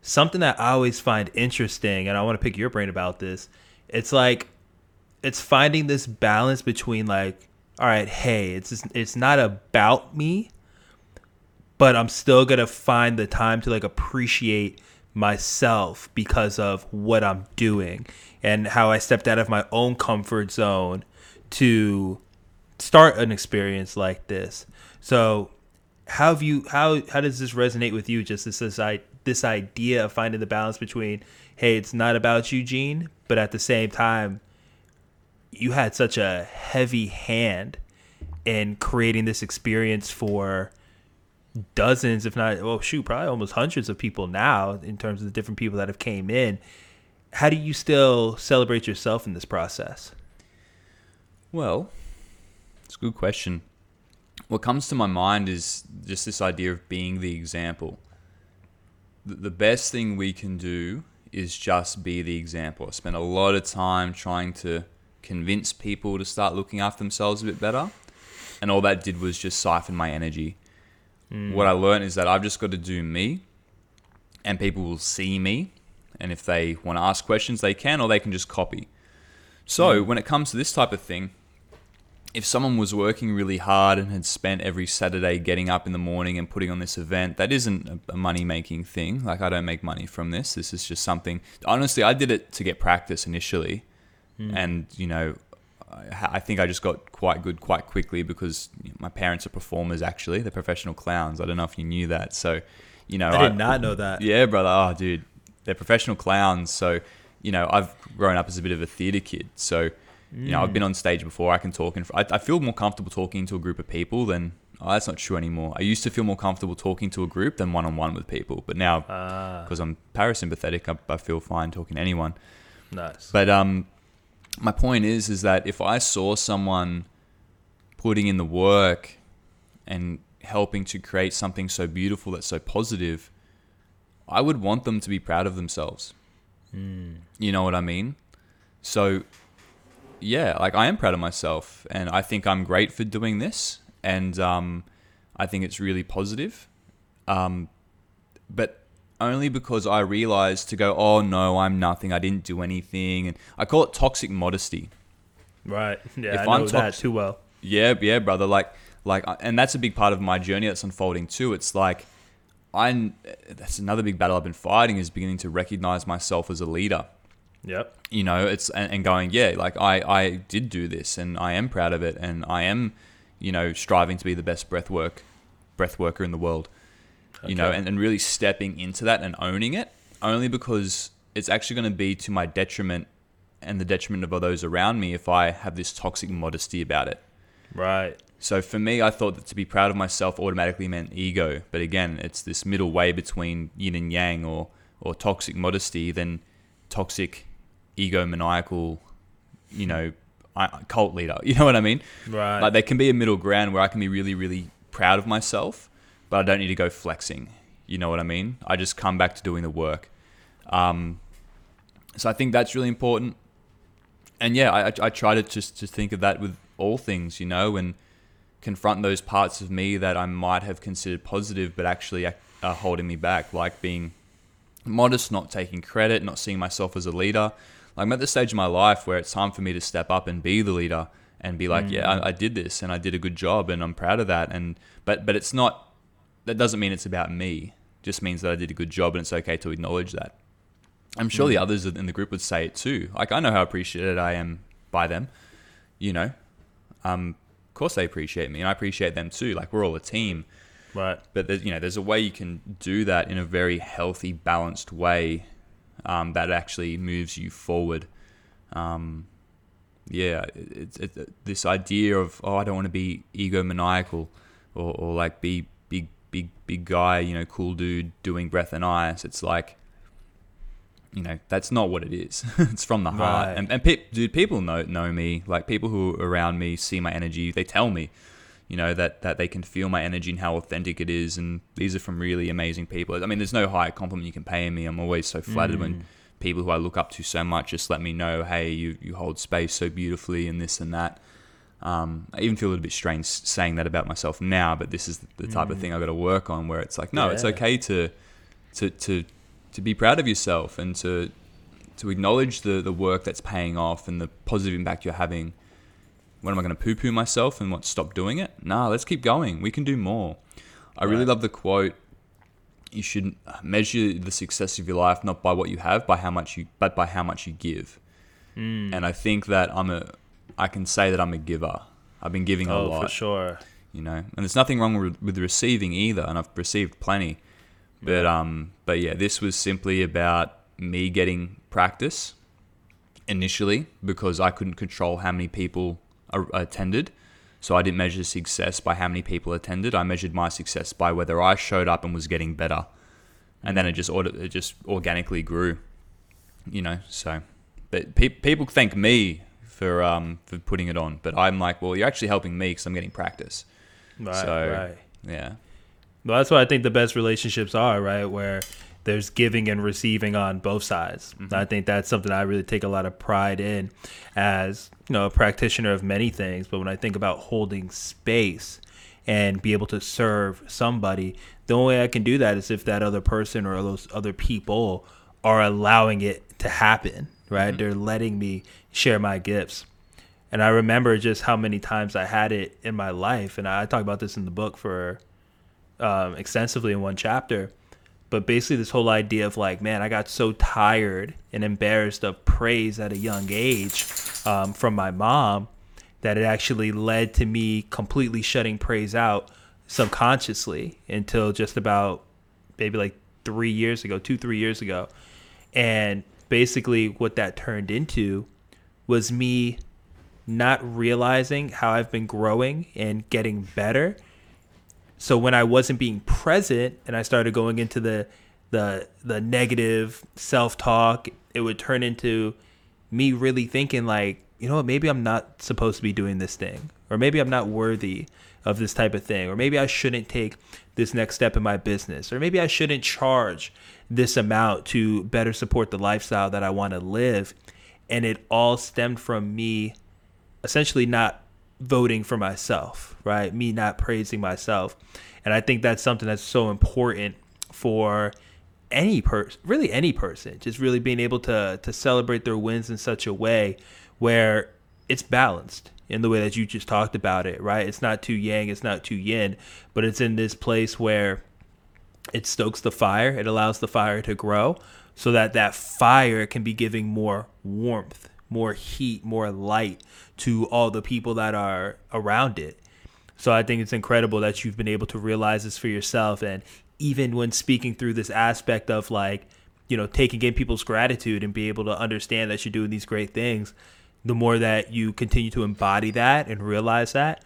Something that I always find interesting, and I want to pick your brain about this, it's like it's finding this balance between like, all right, hey, it's just, it's not about me, but I'm still gonna find the time to like appreciate myself because of what I'm doing and how I stepped out of my own comfort zone to start an experience like this. So how have you how how does this resonate with you? Just this this, this idea of finding the balance between hey it's not about Eugene but at the same time you had such a heavy hand in creating this experience for dozens if not well shoot probably almost hundreds of people now in terms of the different people that have came in. How do you still celebrate yourself in this process? Well it's a good question what comes to my mind is just this idea of being the example. The best thing we can do is just be the example. I spent a lot of time trying to convince people to start looking after themselves a bit better, and all that did was just siphon my energy. Mm. What I learned is that I've just got to do me, and people will see me, and if they want to ask questions, they can, or they can just copy. So, mm. when it comes to this type of thing, if someone was working really hard and had spent every Saturday getting up in the morning and putting on this event, that isn't a money making thing. Like, I don't make money from this. This is just something. Honestly, I did it to get practice initially. Mm. And, you know, I think I just got quite good quite quickly because my parents are performers, actually. They're professional clowns. I don't know if you knew that. So, you know, I did I, not know that. Yeah, brother. Oh, dude. They're professional clowns. So, you know, I've grown up as a bit of a theater kid. So, you know, I've been on stage before. I can talk, and I, I feel more comfortable talking to a group of people than. Oh, that's not true anymore. I used to feel more comfortable talking to a group than one on one with people, but now because ah. I'm parasympathetic, I, I feel fine talking to anyone. Nice. But um, my point is, is that if I saw someone putting in the work and helping to create something so beautiful that's so positive, I would want them to be proud of themselves. Mm. You know what I mean? So yeah, like I am proud of myself, and I think I'm great for doing this, and um, I think it's really positive. Um, but only because I realized to go, oh no, I'm nothing. I didn't do anything, and I call it toxic modesty. Right. Yeah, if I know am that too well. Yeah, yeah, brother. Like, like, and that's a big part of my journey that's unfolding too. It's like, I. That's another big battle I've been fighting is beginning to recognize myself as a leader Yep. You know, it's and, and going, yeah, like I I did do this and I am proud of it and I am, you know, striving to be the best breath work breath worker in the world. Okay. You know, and, and really stepping into that and owning it only because it's actually going to be to my detriment and the detriment of those around me if I have this toxic modesty about it. Right. So for me, I thought that to be proud of myself automatically meant ego. But again, it's this middle way between yin and yang or, or toxic modesty, then toxic egomaniacal, you know, cult leader. You know what I mean? Right. Like there can be a middle ground where I can be really, really proud of myself, but I don't need to go flexing. You know what I mean? I just come back to doing the work. Um, so I think that's really important. And yeah, I, I try to just to think of that with all things, you know, and confront those parts of me that I might have considered positive, but actually are holding me back, like being modest, not taking credit, not seeing myself as a leader. Like I'm at the stage of my life where it's time for me to step up and be the leader and be like, mm. yeah, I, I, did this and I did a good job and I'm proud of that. And but but it's not. That doesn't mean it's about me. It just means that I did a good job and it's okay to acknowledge that. I'm sure mm. the others in the group would say it too. Like I know how appreciated I am by them. You know, um, of course they appreciate me and I appreciate them too. Like we're all a team. Right. But there's, you know, there's a way you can do that in a very healthy, balanced way um, that actually moves you forward. Um, yeah, it's it, it, this idea of oh, I don't want to be egomaniacal or, or like be big, big, big guy, you know, cool dude doing breath and ice. It's like, you know, that's not what it is. it's from the heart. Right. And, and pe- dude, people know know me. Like people who are around me see my energy. They tell me you know that that they can feel my energy and how authentic it is and these are from really amazing people i mean there's no higher compliment you can pay me i'm always so flattered mm. when people who i look up to so much just let me know hey you, you hold space so beautifully and this and that um, I even feel a little bit strange saying that about myself now, but this is the type mm. of thing I've got to work on. Where it's like, no, yeah. it's okay to, to to to be proud of yourself and to to acknowledge the the work that's paying off and the positive impact you're having. When am I going to poo poo myself and what stop doing it? Nah, let's keep going. We can do more. I really Right. love the quote. You should measure the success of your life not by what you have, by how much you, but by how much you give. Hmm. And I think that I'm a, I can say that I'm a giver. I've been giving a Oh, lot for sure. you know. And there's nothing wrong with, with receiving either, and I've received plenty. But um, but yeah, this was simply about me getting practice initially because I couldn't control how many people a- attended. So I didn't measure success by how many people attended. I measured my success by whether I showed up and was getting better, and then it just it just organically grew, you know. So, but pe- people thank me for um for putting it on, but I'm like, well, you're actually helping me because I'm getting practice. Right, So- right. Yeah. Well, that's what I think the best relationships are, right? Where there's giving and receiving on both sides. I think that's something I really take a lot of pride in as, you know, a practitioner of many things. But when I think about holding space and be able to serve somebody, the only way I can do that is if that other person or those other people are allowing it to happen, right? They're letting me share my gifts. And I remember just how many times I had it in my life. And I talk about this in the book for um, extensively in one chapter. But basically, this whole idea of like, man, I got so tired and embarrassed of praise at a young age um, from my mom that it actually led to me completely shutting praise out subconsciously until just about maybe like three years ago, two, three years ago. And basically, what that turned into was me not realizing how I've been growing and getting better so when I wasn't being present and I started going into the the the negative self-talk, it would turn into me really thinking like, you know what, maybe I'm not supposed to be doing this thing or maybe I'm not worthy of this type of thing or maybe I shouldn't take this next step in my business or maybe I shouldn't charge this amount to better support the lifestyle that I want to live. And it all stemmed from me essentially not voting for myself, right? Me not praising myself. And I think that's something that's so important for any person, really any person, just really being able to to celebrate their wins in such a way where it's balanced in the way that you just talked about it, right? It's not too yang, it's not too yin, but it's in this place where it stokes the fire, it allows the fire to grow so that that fire can be giving more warmth, more heat, more light to all the people that are around it. So I think it's incredible that you've been able to realize this for yourself and even when speaking through this aspect of like, you know, taking in people's gratitude and be able to understand that you're doing these great things, the more that you continue to embody that and realize that,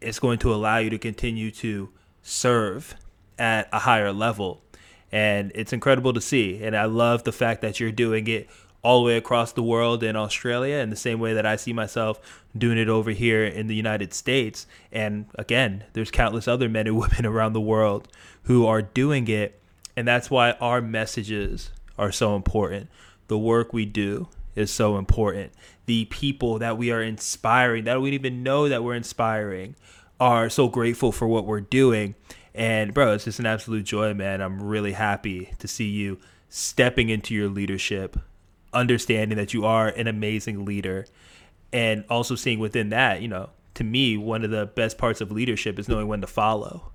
it's going to allow you to continue to serve at a higher level. And it's incredible to see. And I love the fact that you're doing it all the way across the world in Australia in the same way that I see myself doing it over here in the United States. And again, there's countless other men and women around the world who are doing it. And that's why our messages are so important. The work we do is so important. The people that we are inspiring, that we even know that we're inspiring, are so grateful for what we're doing. And bro, it's just an absolute joy, man. I'm really happy to see you stepping into your leadership, understanding that you are an amazing leader, and also seeing within that, you know, to me, one of the best parts of leadership is knowing when to follow,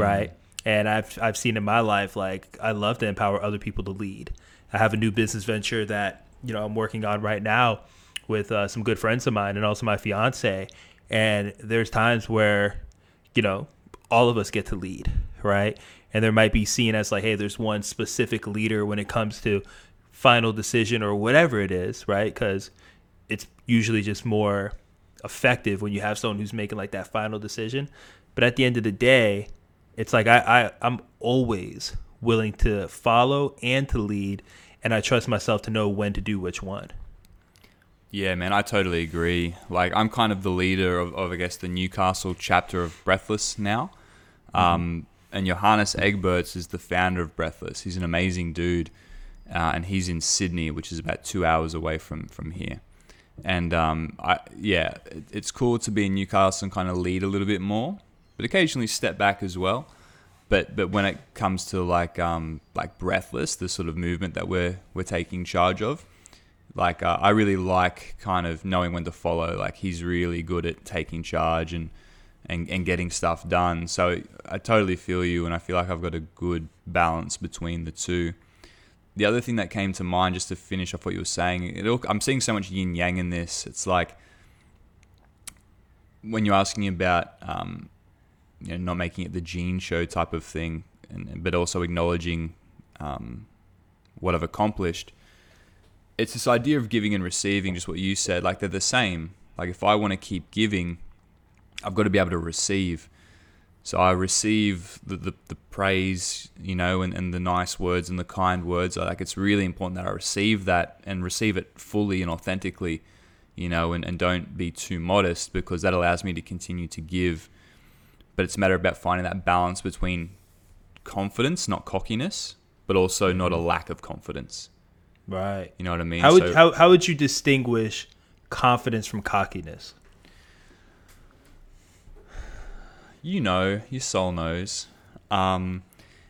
right? And I've I've seen in my life like I love to empower other people to lead. I have a new business venture that you know I'm working on right now with uh, some good friends of mine and also my fiance. And there's times where you know all of us get to lead, right? And there might be seen as like, hey, there's one specific leader when it comes to final decision or whatever it is, right? Because it's usually just more effective when you have someone who's making like that final decision. But at the end of the day, it's like I, I I'm always willing to follow and to lead, and I trust myself to know when to do which one. Yeah, man, I totally agree. Like, I'm kind of the leader of, of I guess, the Newcastle chapter of Breathless now. Um, and Johannes Egberts is the founder of Breathless. He's an amazing dude, uh, and he's in Sydney, which is about two hours away from from here. And um, I, yeah, it, it's cool to be in Newcastle and kind of lead a little bit more, but occasionally step back as well. But but when it comes to like um, like Breathless, the sort of movement that we're we're taking charge of, Like uh, I really like kind of knowing when to follow. Like he's really good at taking charge and and and getting stuff done. So I totally feel you, and I feel like I've got a good balance between the two. The other thing that came to mind, just to finish off what you were saying, all, I'm seeing so much yin yang in this. It's like when you're asking about um, you know not making it the Gene show type of thing, and, but also acknowledging um, what I've accomplished. It's this idea of giving and receiving, just what you said. Like they're the same. Like if I want to keep giving, I've got to be able to receive. So I receive the, the, the praise, you know, and, and the nice words and the kind words. Like it's really important that I receive that and receive it fully and authentically, you know, and, and don't be too modest because that allows me to continue to give. But it's a matter about finding that balance between confidence, not cockiness, but also mm-hmm. not a lack of confidence. Right. You know what I mean? How would So- how, how would you distinguish confidence from cockiness? You know, your soul knows. Um,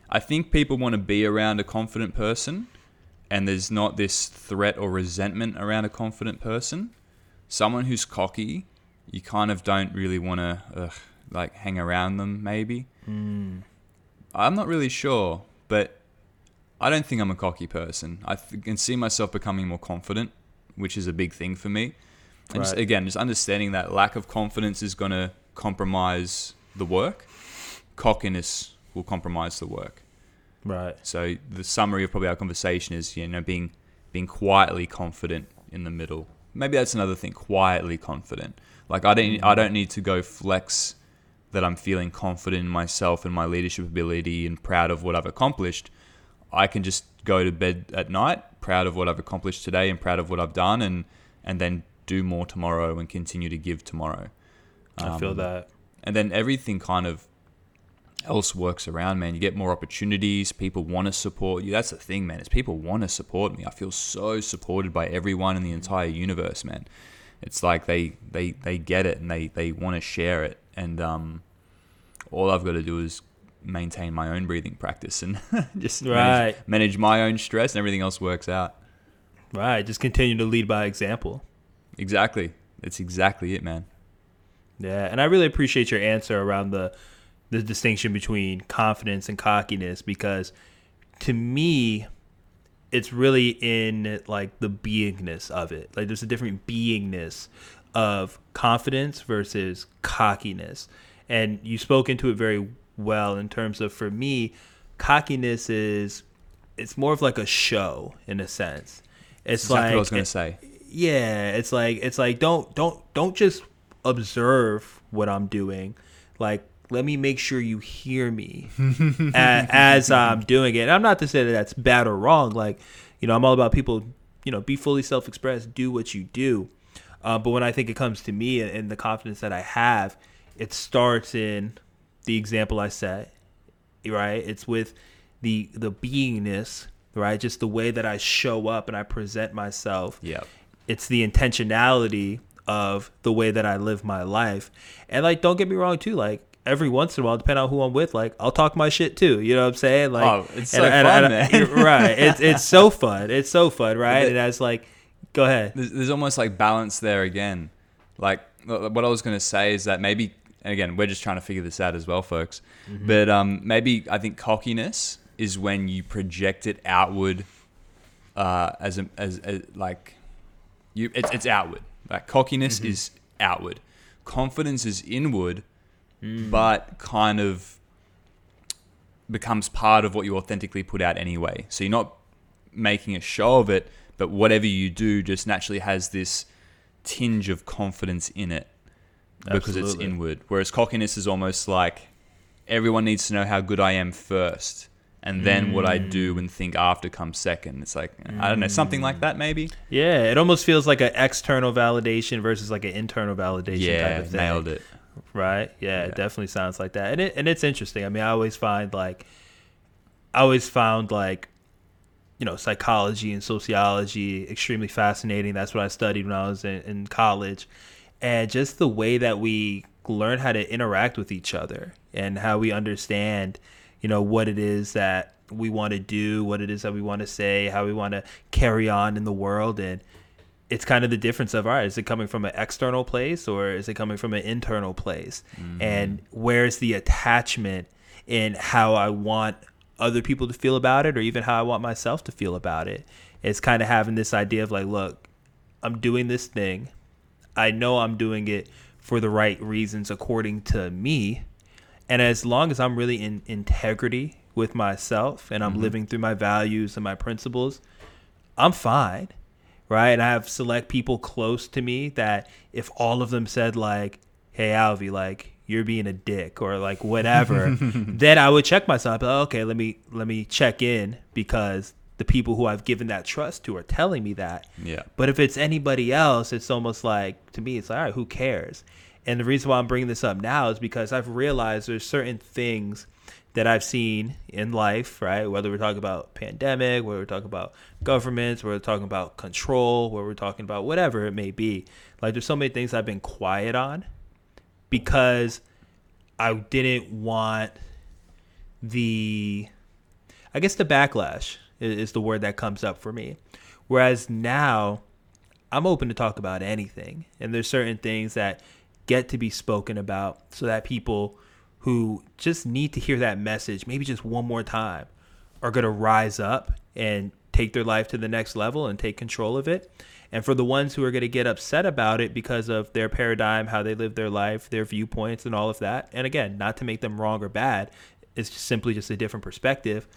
I think people want to be around a confident person, and there's not this threat or resentment around a confident person. Someone who's cocky, you kind of don't really want to ugh, like hang around them. Maybe I'm not really sure, but I don't think I'm a cocky person. I th- can see myself becoming more confident, which is a big thing for me. And just, again, just understanding that lack of confidence is going to compromise the work. Cockiness will compromise the work. Right. So the summary of probably our conversation is, you know, being being quietly confident in the middle. Maybe that's another thing. Quietly confident. Like I don't I don't need to go flex that I'm feeling confident in myself and my leadership ability and proud of what I've accomplished. I can just go to bed at night proud of what I've accomplished today and proud of what I've done and and then do more tomorrow and continue to give tomorrow. I feel Um, that. And then everything kind of else works around man. You get more opportunities. People want to support you. That's the thing man is people want to support me. I feel so supported by everyone in the entire universe man. It's like they they they get it and they they want to share it. And um all i've got to do is maintain my own breathing practice and just manage, Right. manage my own stress and everything else works out. Right. Just continue to lead by example. exactly. That's exactly it man Yeah, and I really appreciate your answer around the the distinction between confidence and cockiness because to me it's really in like the beingness of it. Like there's a different beingness of confidence versus cockiness. And you spoke into it very well in terms of for me cockiness is it's more of like a show in a sense. It's exactly like what i was going to say yeah it's like it's like don't don't don't just observe what i'm doing. Like let me make sure you hear me a- as i'm doing it. And i'm not to say that that's bad or wrong. Like you know i'm all about people you know be fully self-expressed do what you do. Uh, but when i think it comes to me and, and the confidence that i have it starts in the example i set right? It's with the the beingness right? Just the way that i show up and i present myself. Yeah it's the intentionality of the way that I live my life. And like, don't get me wrong too. Like every once in a while, depending on who I'm with, like I'll talk my shit too. You know what I'm saying? Like, Oh, it's so fun, man. right? It's it's so fun. It's so fun, right? it- And that's like, go ahead. there's, there's almost like balance there again. Like what I was going to say is that maybe, and again, we're just trying to figure this out as well, folks. But um, maybe I think cockiness is when you project it outward uh, as, a, as as like you. It's, it's outward. Like cockiness mm-hmm. is outward. Confidence is inward, mm. but kind of becomes part of what you authentically put out anyway. So you're not making a show of it, but whatever you do just naturally has this tinge of confidence in it because it's inward. Whereas cockiness is almost like everyone needs to know how good I am first. And then what I mm. do and think after comes second. It's like I don't know, something like that maybe. Yeah, it almost feels like an external validation versus like an internal validation Yeah, type of thing. nailed it. right? Yeah, Yeah. it definitely sounds like that, and it and it's interesting. I mean, I always find like, I always found like, you know, psychology and sociology extremely fascinating. That's what I studied when I was in, in college, and just the way that we learn how to interact with each other and how we understand, you know, what it is that we want to do, what it is that we want to say, how we want to carry on in the world, and it's kind of the difference of all right, is it coming from an external place or is it coming from an internal place? Mm-hmm. And where's the attachment in how I want other people to feel about it or even how I want myself to feel about it? It's kind of having this idea of like, look, I'm doing this thing. I know I'm doing it for the right reasons according to me. And as long as I'm really in integrity with myself and I'm mm-hmm. living through my values and my principles, I'm fine. Right. And I have select people close to me that if all of them said, like, hey, Alvy, like, you're being a dick or like whatever, then I would check myself. Like, okay, let me let me check in because the people who I've given that trust to are telling me that. Yeah. But if it's anybody else, it's almost like to me, it's like, all right, who cares? And the reason why I'm bringing this up now is because I've realized there's certain things that I've seen in life, right? Whether we're talking about pandemic, whether we're talking about governments, whether we're talking about control, whether we're talking about whatever it may be. Like there's so many things I've been quiet on because I didn't want the I guess the backlash is the word that comes up for me. Whereas now I'm open to talk about anything. And there's certain things that get to be spoken about so that people who just need to hear that message, maybe just one more time, are going to rise up and take their life to the next level and take control of it. And for the ones who are going to get upset about it because of their paradigm, how they live their life, their viewpoints, and all of that, and again, not to make them wrong or bad, it's just simply just a different perspective.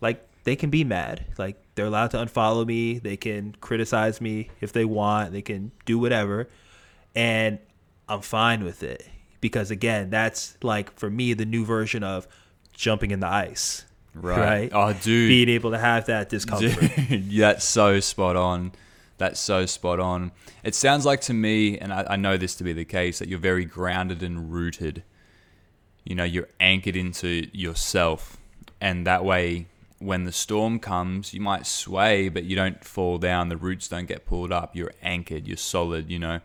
Like they can be mad. Like they're allowed to unfollow me. They can criticize me if they want. They can do whatever. And I'm fine with it because again, that's like for me the new version of jumping in the ice. Right. Oh, dude. Being able to have that discomfort. Dude, that's so spot on. That's so spot on. It sounds like to me, and I, I know this to be the case, that you're very grounded and rooted. You know, you're anchored into yourself. And that way, when the storm comes, you might sway, but you don't fall down. The roots don't get pulled up. You're anchored. You're solid, you know.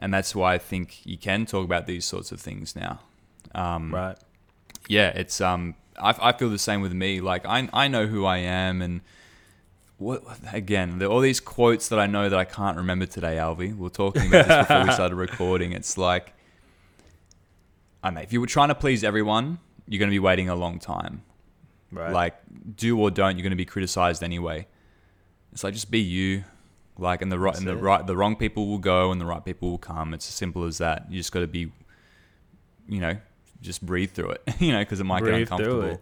And that's why I think you can talk about these sorts of things now. Um, right. yeah, it's um, I, I feel the same with me. Like I I know who I am, and what again? All these quotes that I know that I can't remember today, Alvi. we are talking about this before we started recording. It's like, I know if you were trying to please everyone, you're going to be waiting a long time. Right. Like, do or don't, you're going to be criticized anyway. It's like just be you. Like, and the right and the it. right, the wrong people will go, and the right people will come. It's as simple as that. You just got to be, you know, just breathe through it. you know, because it might Breathe get uncomfortable.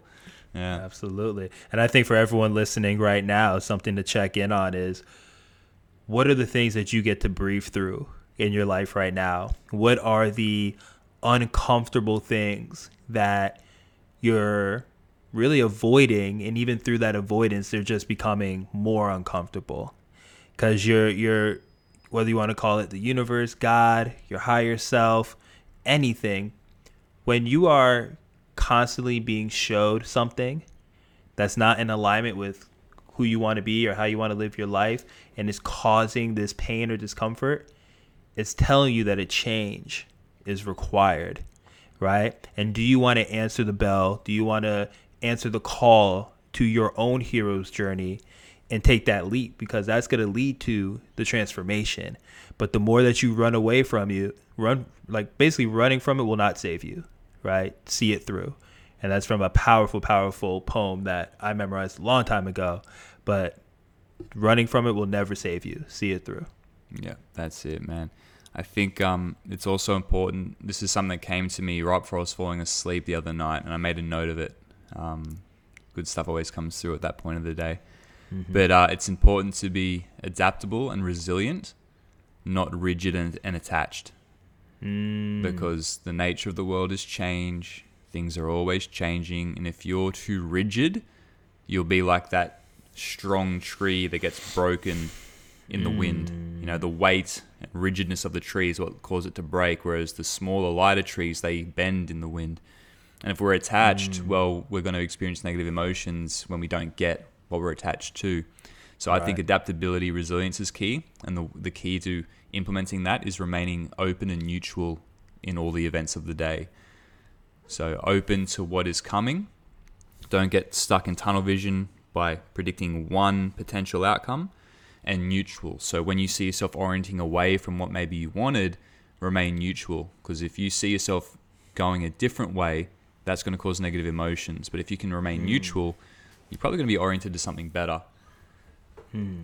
Yeah. Absolutely. And I think for everyone listening right now, something to check in on is what are the things that you get to breathe through in your life right now? What are the uncomfortable things that you're really avoiding and even through that avoidance they're just becoming more uncomfortable because you're you're whether you want to call it the universe god your higher self anything when you are constantly being showed something that's not in alignment with who you want to be or how you want to live your life and is causing this pain or discomfort, it's telling you that a change is required, right? And do you want to answer the bell? Do you want to answer the call to your own hero's journey and take that leap because that's going to lead to the transformation. But the more that you run away from you, run like basically running from it will not save you, right? See it through. And that's from a powerful, powerful poem that I memorized a long time ago. But running from it will never save you. See it through. Yeah, that's it, man. I think um, it's also important. This is something that came to me right before I was falling asleep the other night, and I made a note of it. Um, good stuff always comes through at that point of the day. But uh, it's important to be adaptable and resilient, not rigid and, and attached. Mm. Because the nature of the world is change. Things are always changing. And if you're too rigid, you'll be like that strong tree that gets broken in the wind. You know, the weight and rigidness of the tree is what causes it to break, whereas the smaller, lighter trees, they bend in the wind. And if we're attached, well, we're going to experience negative emotions when we don't get what we're attached to. So I think adaptability, resilience is key. And the, the key to implementing that is remaining open and neutral in all the events of the day. So open to what is coming. Don't get stuck in tunnel vision by predicting one potential outcome and neutral. So when you see yourself orienting away from what maybe you wanted, remain neutral. Because if you see yourself going a different way, that's going to cause negative emotions. But if you can remain hmm. neutral, you're probably going to be oriented to something better. Hmm.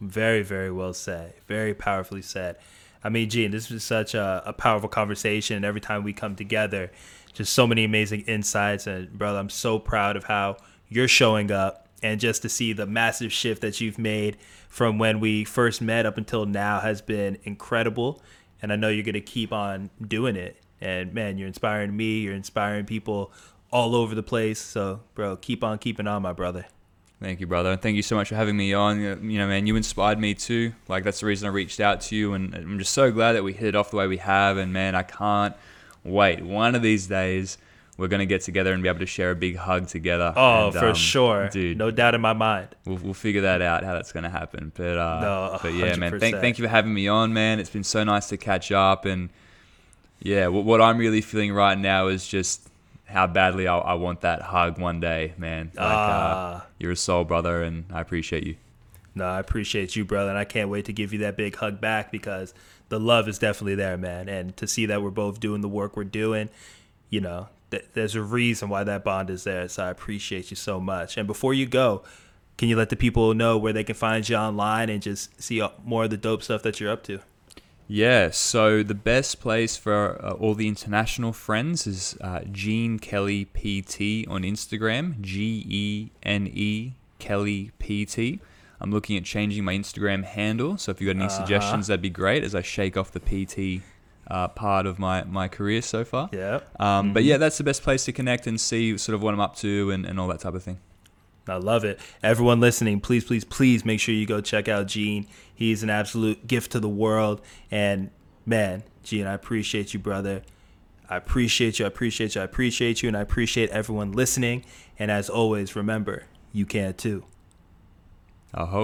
Very, very well said. Very powerfully said. I mean, Gene, this was such a, a powerful conversation. And every time we come together, just so many amazing insights. And, brother, I'm so proud of how you're showing up and just to see the massive shift that you've made from when we first met up until now has been incredible. And I know you're going to keep on doing it. And, man, you're inspiring me. You're inspiring people all over the place. So, bro, keep on keeping on, my brother. Thank you, brother. And thank you so much for having me on. You know, man, you inspired me too. Like that's the reason I reached out to you, and I'm just so glad that we hit it off the way we have. And man, I can't wait. One of these days, we're gonna get together and be able to share a big hug together. Oh, And, for um, sure. dude. No doubt in my mind. We'll, we'll figure that out how that's gonna happen. But uh, No, but yeah, man. Thank thank you for having me on, man. It's been so nice to catch up, and yeah, what, what I'm really feeling right now is just how badly I, I want that hug one day, man. Like, uh, Ah. you're a soul brother, and I appreciate you. No, I appreciate you, brother, and I can't wait to give you that big hug back because the love is definitely there, man. And to see that we're both doing the work we're doing, you know, th- there's a reason why that bond is there. So I appreciate you so much. And before you go, can you let the people know where they can find you online and just see more of the dope stuff that you're up to? Yeah, so the best place for uh, all the international friends is uh, Gene Kelly PT on Instagram, G E N E Kelly PT. I'm looking at changing my Instagram handle, so if you've got any suggestions, that'd be great as I shake off the PT uh, part of my, my career so far. Yeah. Um, But yeah, that's the best place to connect and see sort of what I'm up to and, and all that type of thing. I love it. Everyone listening, please, please, please make sure you go check out Gene. He's an absolute gift to the world. And man, Gene, I appreciate you, brother. I appreciate you. I appreciate you. I appreciate you. And I appreciate everyone listening. And as always, remember, you can too. I hope.